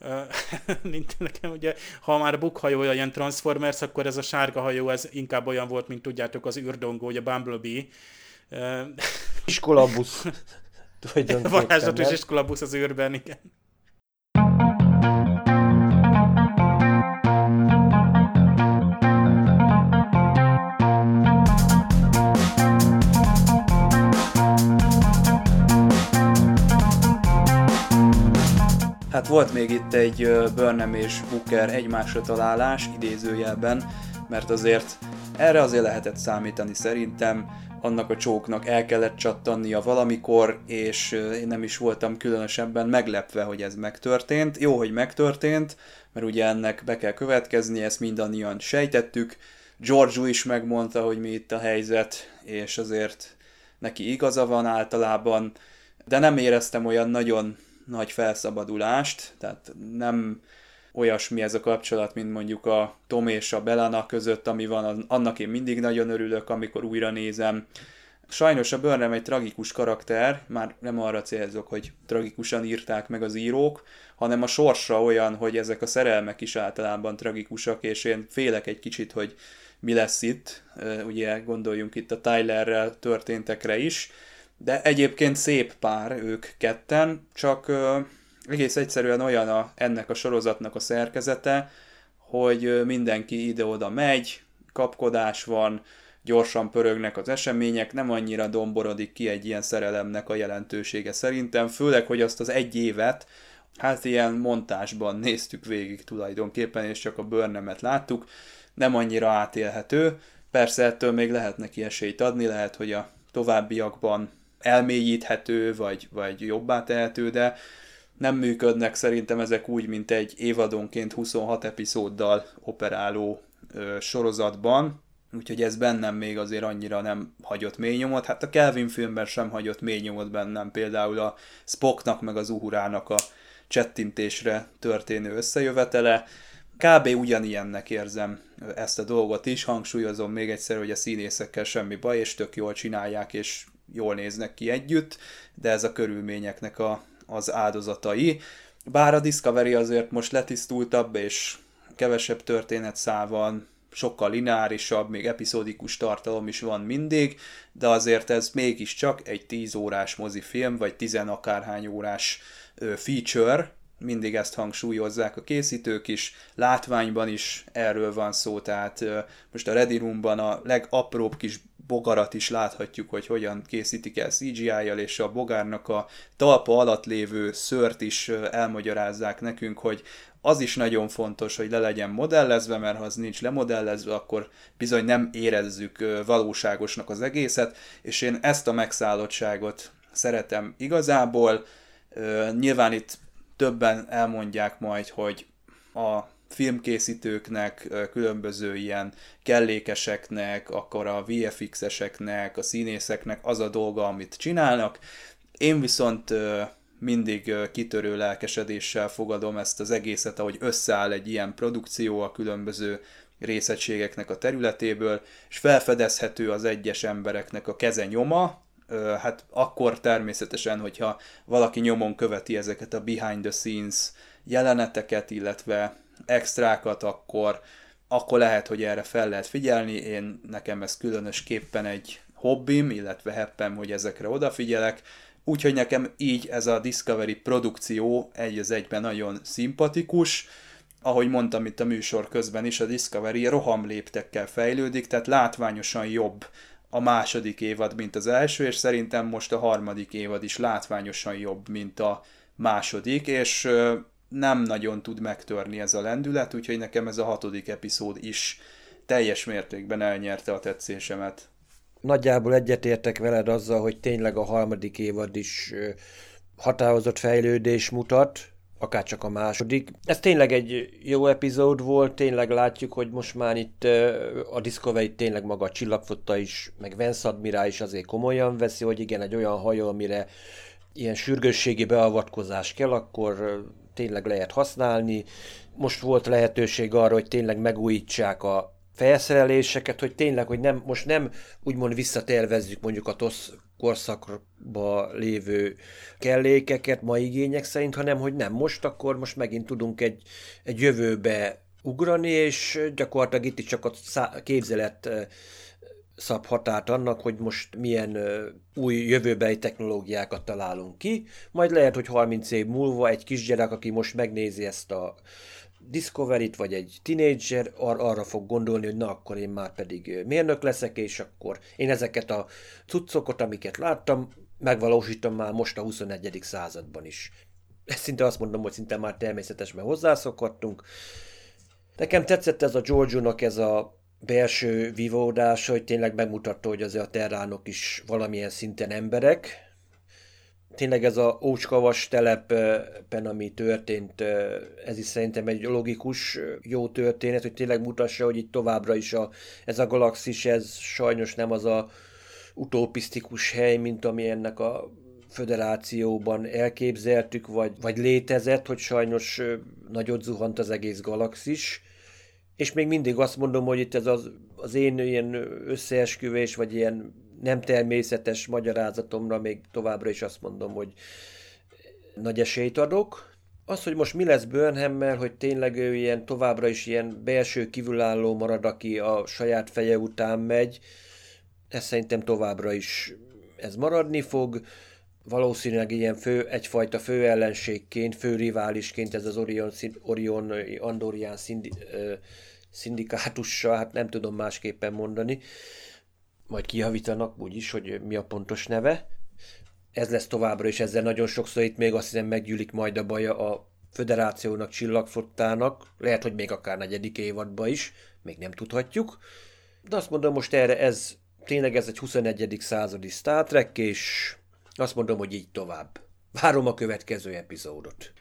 Speaker 3: mint nekem ugye, ha már bukhajója ilyen Transformers, akkor ez a sárga hajó, ez inkább olyan volt, mint tudjátok, az űrdongó, ugye Bumblebee.
Speaker 2: Iskolabusz.
Speaker 3: Varázslatos iskolabusz az űrben, igen.
Speaker 1: Hát volt még itt egy Burnham és Booker egymásra találás idézőjelben, mert azért erre azért lehetett számítani szerintem, annak a csóknak el kellett csattannia valamikor, és én nem is voltam különösebben meglepve, hogy ez megtörtént. Jó, hogy megtörtént, mert ugye ennek be kell következni, ezt mindannyian sejtettük. George is megmondta, hogy mi itt a helyzet, és azért neki igaza van általában, de nem éreztem olyan nagyon nagy felszabadulást, tehát nem olyasmi ez a kapcsolat, mint mondjuk a Tom és a Belana között, ami van, annak én mindig nagyon örülök, amikor újra nézem. Sajnos a Burnham egy tragikus karakter, már nem arra célzok, hogy tragikusan írták meg az írók, hanem a sorsa olyan, hogy ezek a szerelmek is általában tragikusak, és én félek egy kicsit, hogy mi lesz itt. Ugye gondoljunk itt a Tylerrel történtekre is, de egyébként szép pár ők ketten, csak ö, egész egyszerűen olyan a, ennek a sorozatnak a szerkezete, hogy mindenki ide-oda megy, kapkodás van, gyorsan pörögnek az események, nem annyira domborodik ki egy ilyen szerelemnek a jelentősége szerintem, főleg, hogy azt az egy évet, hát ilyen montásban néztük végig tulajdonképpen, és csak a bőrnemet láttuk, nem annyira átélhető, persze ettől még lehet neki esélyt adni, lehet, hogy a továbbiakban elmélyíthető, vagy, vagy jobbá tehető, de nem működnek szerintem ezek úgy, mint egy évadonként 26 epizóddal operáló ö, sorozatban. úgyhogy ez bennem még azért annyira nem hagyott mély nyomot. Hát a Kelvin filmben sem hagyott mély nyomot bennem, például a Spocknak meg az Uhurának a csettintésre történő összejövetele. Kb. ugyanilyennek érzem ezt a dolgot is, hangsúlyozom még egyszer, hogy a színészekkel semmi baj, és tök jól csinálják, és jól néznek ki együtt, de ez a körülményeknek a, az áldozatai. Bár a Discovery azért most letisztultabb, és kevesebb történetszál van, sokkal lineárisabb, még epizódikus tartalom is van mindig, de azért ez mégiscsak egy 10 órás mozifilm, vagy 10 akárhány órás feature, mindig ezt hangsúlyozzák a készítők is, látványban is erről van szó, tehát most a Ready Roomban a legapróbb kis bogarat is láthatjuk, hogy hogyan készítik el CGI-jal, és a bogárnak a talpa alatt lévő szört is elmagyarázzák nekünk, hogy az is nagyon fontos, hogy le legyen modellezve, mert ha az nincs lemodellezve, akkor bizony nem érezzük valóságosnak az egészet, és én ezt a megszállottságot szeretem igazából. Nyilván itt többen elmondják majd, hogy a filmkészítőknek, különböző ilyen kellékeseknek, akkor a VFX-eseknek, a színészeknek az a dolga, amit csinálnak. Én viszont mindig kitörő lelkesedéssel fogadom ezt az egészet, ahogy összeáll egy ilyen produkció a különböző részegységeknek a területéből, és felfedezhető az egyes embereknek a keze nyoma, hát akkor természetesen, hogyha valaki nyomon követi ezeket a behind the scenes jeleneteket, illetve extrákat, akkor, akkor lehet, hogy erre fel lehet figyelni. Én nekem ez különösképpen egy hobbim, illetve heppem, hogy ezekre odafigyelek. Úgyhogy nekem így ez a Discovery produkció egy az egyben nagyon szimpatikus. Ahogy mondtam itt a műsor közben is, a Discovery rohamléptekkel fejlődik, tehát látványosan jobb a második évad, mint az első, és szerintem most a harmadik évad is látványosan jobb, mint a második, és nem nagyon tud megtörni ez a lendület, úgyhogy nekem ez a hatodik epizód is teljes mértékben elnyerte a tetszésemet.
Speaker 2: Nagyjából egyetértek veled azzal, hogy tényleg a harmadik évad is határozott fejlődés mutat, akár csak a második. Ez tényleg egy jó epizód volt, tényleg látjuk, hogy most már itt a Discovery tényleg maga a csillagfotta is, meg Vance Admiral is azért komolyan veszi, hogy igen, egy olyan hajó, amire ilyen sürgősségi beavatkozás kell, akkor tényleg lehet használni. Most volt lehetőség arra, hogy tényleg megújítsák a felszereléseket, hogy tényleg, hogy nem, most nem úgymond visszatervezzük mondjuk a TOSZ korszakba lévő kellékeket ma igények szerint, hanem hogy nem most, akkor most megint tudunk egy, egy jövőbe ugrani, és gyakorlatilag itt is csak a képzelet szab határt annak, hogy most milyen új jövőbeli technológiákat találunk ki. Majd lehet, hogy 30 év múlva egy kisgyerek, aki most megnézi ezt a Discovery-t, vagy egy tinédzser ar- arra fog gondolni, hogy na akkor én már pedig mérnök leszek, és akkor én ezeket a cuccokat, amiket láttam, megvalósítom már most a 21. században is. Ezt szinte azt mondom, hogy szinte már természetes, mert hozzászokhattunk. Nekem tetszett ez a Giorgio-nak ez a belső vívódás, hogy tényleg megmutatta, hogy azért a terránok is valamilyen szinten emberek. Tényleg ez a ócskavas telepen, ami történt, ez is szerintem egy logikus, jó történet, hogy tényleg mutassa, hogy itt továbbra is a, ez a galaxis, ez sajnos nem az a utopisztikus hely, mint ami ennek a föderációban elképzeltük, vagy, vagy létezett, hogy sajnos nagyot zuhant az egész galaxis és még mindig azt mondom, hogy itt ez az, az én ilyen összeesküvés, vagy ilyen nem természetes magyarázatomra még továbbra is azt mondom, hogy nagy esélyt adok. Az, hogy most mi lesz Burnhammel, hogy tényleg ő ilyen továbbra is ilyen belső kívülálló marad, aki a saját feje után megy, ez szerintem továbbra is ez maradni fog. Valószínűleg ilyen fő, egyfajta fő ellenségként, fő riválisként ez az Orion, Orion Andorian szindi, szindikátussal, hát nem tudom másképpen mondani, majd kihavítanak úgyis, hogy mi a pontos neve. Ez lesz továbbra is, ezzel nagyon sokszor itt még azt hiszem meggyűlik majd a baja a föderációnak, csillagfottának, lehet, hogy még akár negyedik évadba is, még nem tudhatjuk. De azt mondom, most erre ez tényleg ez egy 21. századi Star Trek, és azt mondom, hogy így tovább. Várom a következő epizódot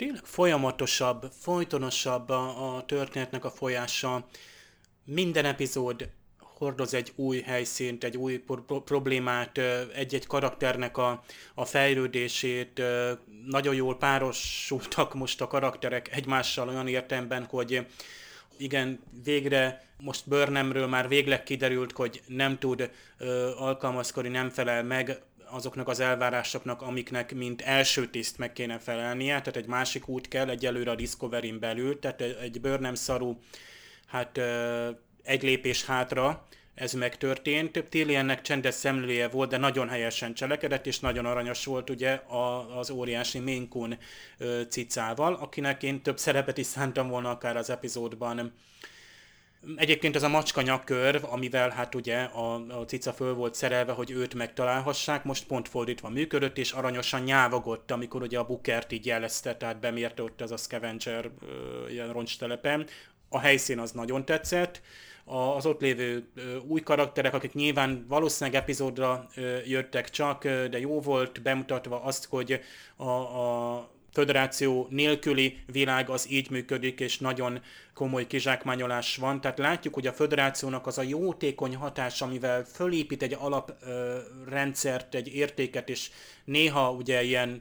Speaker 3: tényleg folyamatosabb, folytonosabb a, a történetnek a folyása. Minden epizód hordoz egy új helyszínt, egy új pro- problémát, egy-egy karakternek a, a fejlődését. Nagyon jól párosultak most a karakterek egymással olyan értemben, hogy igen, végre most Burnhamről már végleg kiderült, hogy nem tud ö, alkalmazkodni, nem felel meg azoknak az elvárásoknak, amiknek mint első tiszt meg kéne felelnie, tehát egy másik út kell egyelőre a Discovery-n belül, tehát egy Burnham szarú, hát egy lépés hátra, ez megtörtént. Tilliennek csendes szemlője volt, de nagyon helyesen cselekedett, és nagyon aranyos volt ugye a, az óriási Minkun cicával, akinek én több szerepet is szántam volna akár az epizódban. Egyébként ez a macska nyakkörv, amivel hát ugye a, a cica föl volt szerelve, hogy őt megtalálhassák, most pont fordítva működött, és aranyosan nyávogott, amikor ugye a Bukert így jelezte, tehát bemérte ott az a scavenger ilyen roncstelepen. A helyszín az nagyon tetszett, az ott lévő új karakterek, akik nyilván valószínűleg epizódra jöttek csak, de jó volt bemutatva azt, hogy a, a föderáció nélküli világ az így működik, és nagyon komoly kizsákmányolás van. Tehát látjuk, hogy a föderációnak az a jótékony hatás, amivel fölépít egy alaprendszert, egy értéket, és néha ugye ilyen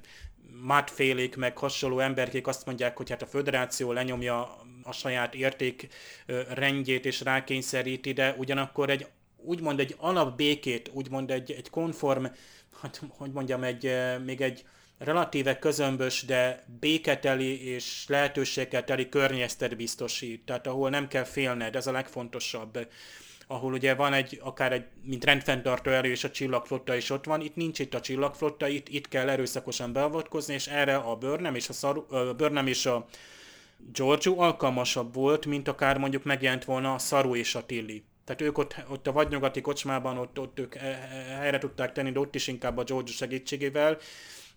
Speaker 3: mátfélék, meg hasonló emberkék azt mondják, hogy hát a föderáció lenyomja a saját érték rendjét és rákényszeríti, de ugyanakkor egy úgymond egy alapbékét, úgymond egy, egy konform, hát, hogy mondjam, egy, még egy relatíve közömbös, de béketeli és lehetőséggel teli környezetet biztosít, tehát ahol nem kell félned, ez a legfontosabb ahol ugye van egy, akár egy, mint rendfenntartó erő, és a csillagflotta is ott van, itt nincs itt a csillagflotta, itt, itt kell erőszakosan beavatkozni, és erre a Burnham és a, Saru, uh, Burnham és a Giorgio alkalmasabb volt, mint akár mondjuk megjelent volna a Saru és a Tilly. Tehát ők ott, ott a vadnyugati kocsmában, ott, ott ők helyre tudták tenni, de ott is inkább a Giorgio segítségével.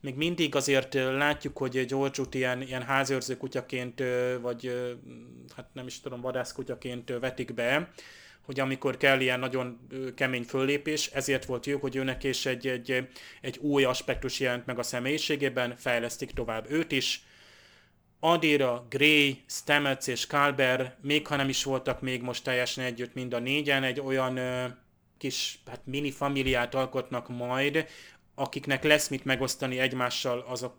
Speaker 3: Még mindig azért látjuk, hogy giorgio ilyen, ilyen házőrző kutyaként, vagy hát nem is tudom, vadászkutyaként vetik be, hogy amikor kell ilyen nagyon kemény föllépés, ezért volt jó, hogy őnek és egy, egy, egy új aspektus jelent meg a személyiségében, fejlesztik tovább őt is, Adira, Gray, Stamets és Kalber, még ha nem is voltak még most teljesen együtt mind a négyen, egy olyan kis hát mini familiát alkotnak majd, akiknek lesz mit megosztani egymással azok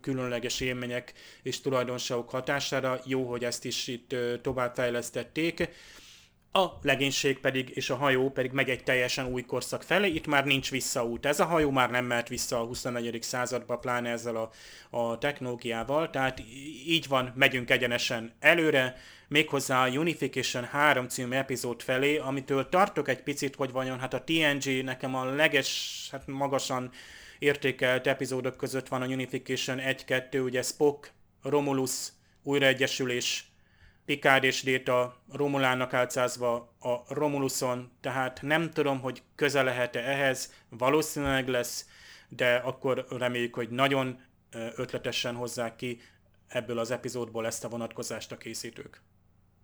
Speaker 3: különleges élmények és tulajdonságok hatására. Jó, hogy ezt is itt továbbfejlesztették a legénység pedig és a hajó pedig megy egy teljesen új korszak felé, itt már nincs visszaút. Ez a hajó már nem mehet vissza a 21. századba, pláne ezzel a, a technológiával, tehát így van, megyünk egyenesen előre, méghozzá a Unification 3 című epizód felé, amitől tartok egy picit, hogy vajon hát a TNG nekem a leges, hát magasan értékelt epizódok között van a Unification 1-2, ugye Spock, Romulus, újraegyesülés, Picard és Data Romulának álcázva a Romuluson, tehát nem tudom, hogy köze lehet-e ehhez, valószínűleg lesz, de akkor reméljük, hogy nagyon ötletesen hozzák ki ebből az epizódból ezt a vonatkozást a készítők.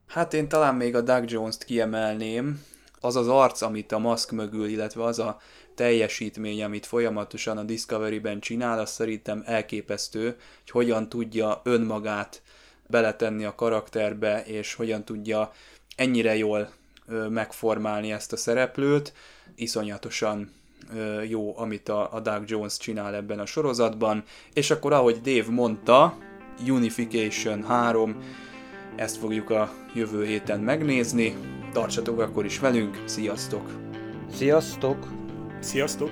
Speaker 1: Hát én talán még a Doug Jones-t kiemelném, az az arc, amit a maszk mögül, illetve az a teljesítmény, amit folyamatosan a Discovery-ben csinál, az szerintem elképesztő, hogy hogyan tudja önmagát beletenni a karakterbe, és hogyan tudja ennyire jól megformálni ezt a szereplőt. Iszonyatosan jó, amit a, a Doug Jones csinál ebben a sorozatban. És akkor, ahogy Dave mondta, Unification 3, ezt fogjuk a jövő héten megnézni. Tartsatok akkor is velünk, sziasztok!
Speaker 2: Sziasztok!
Speaker 3: Sziasztok!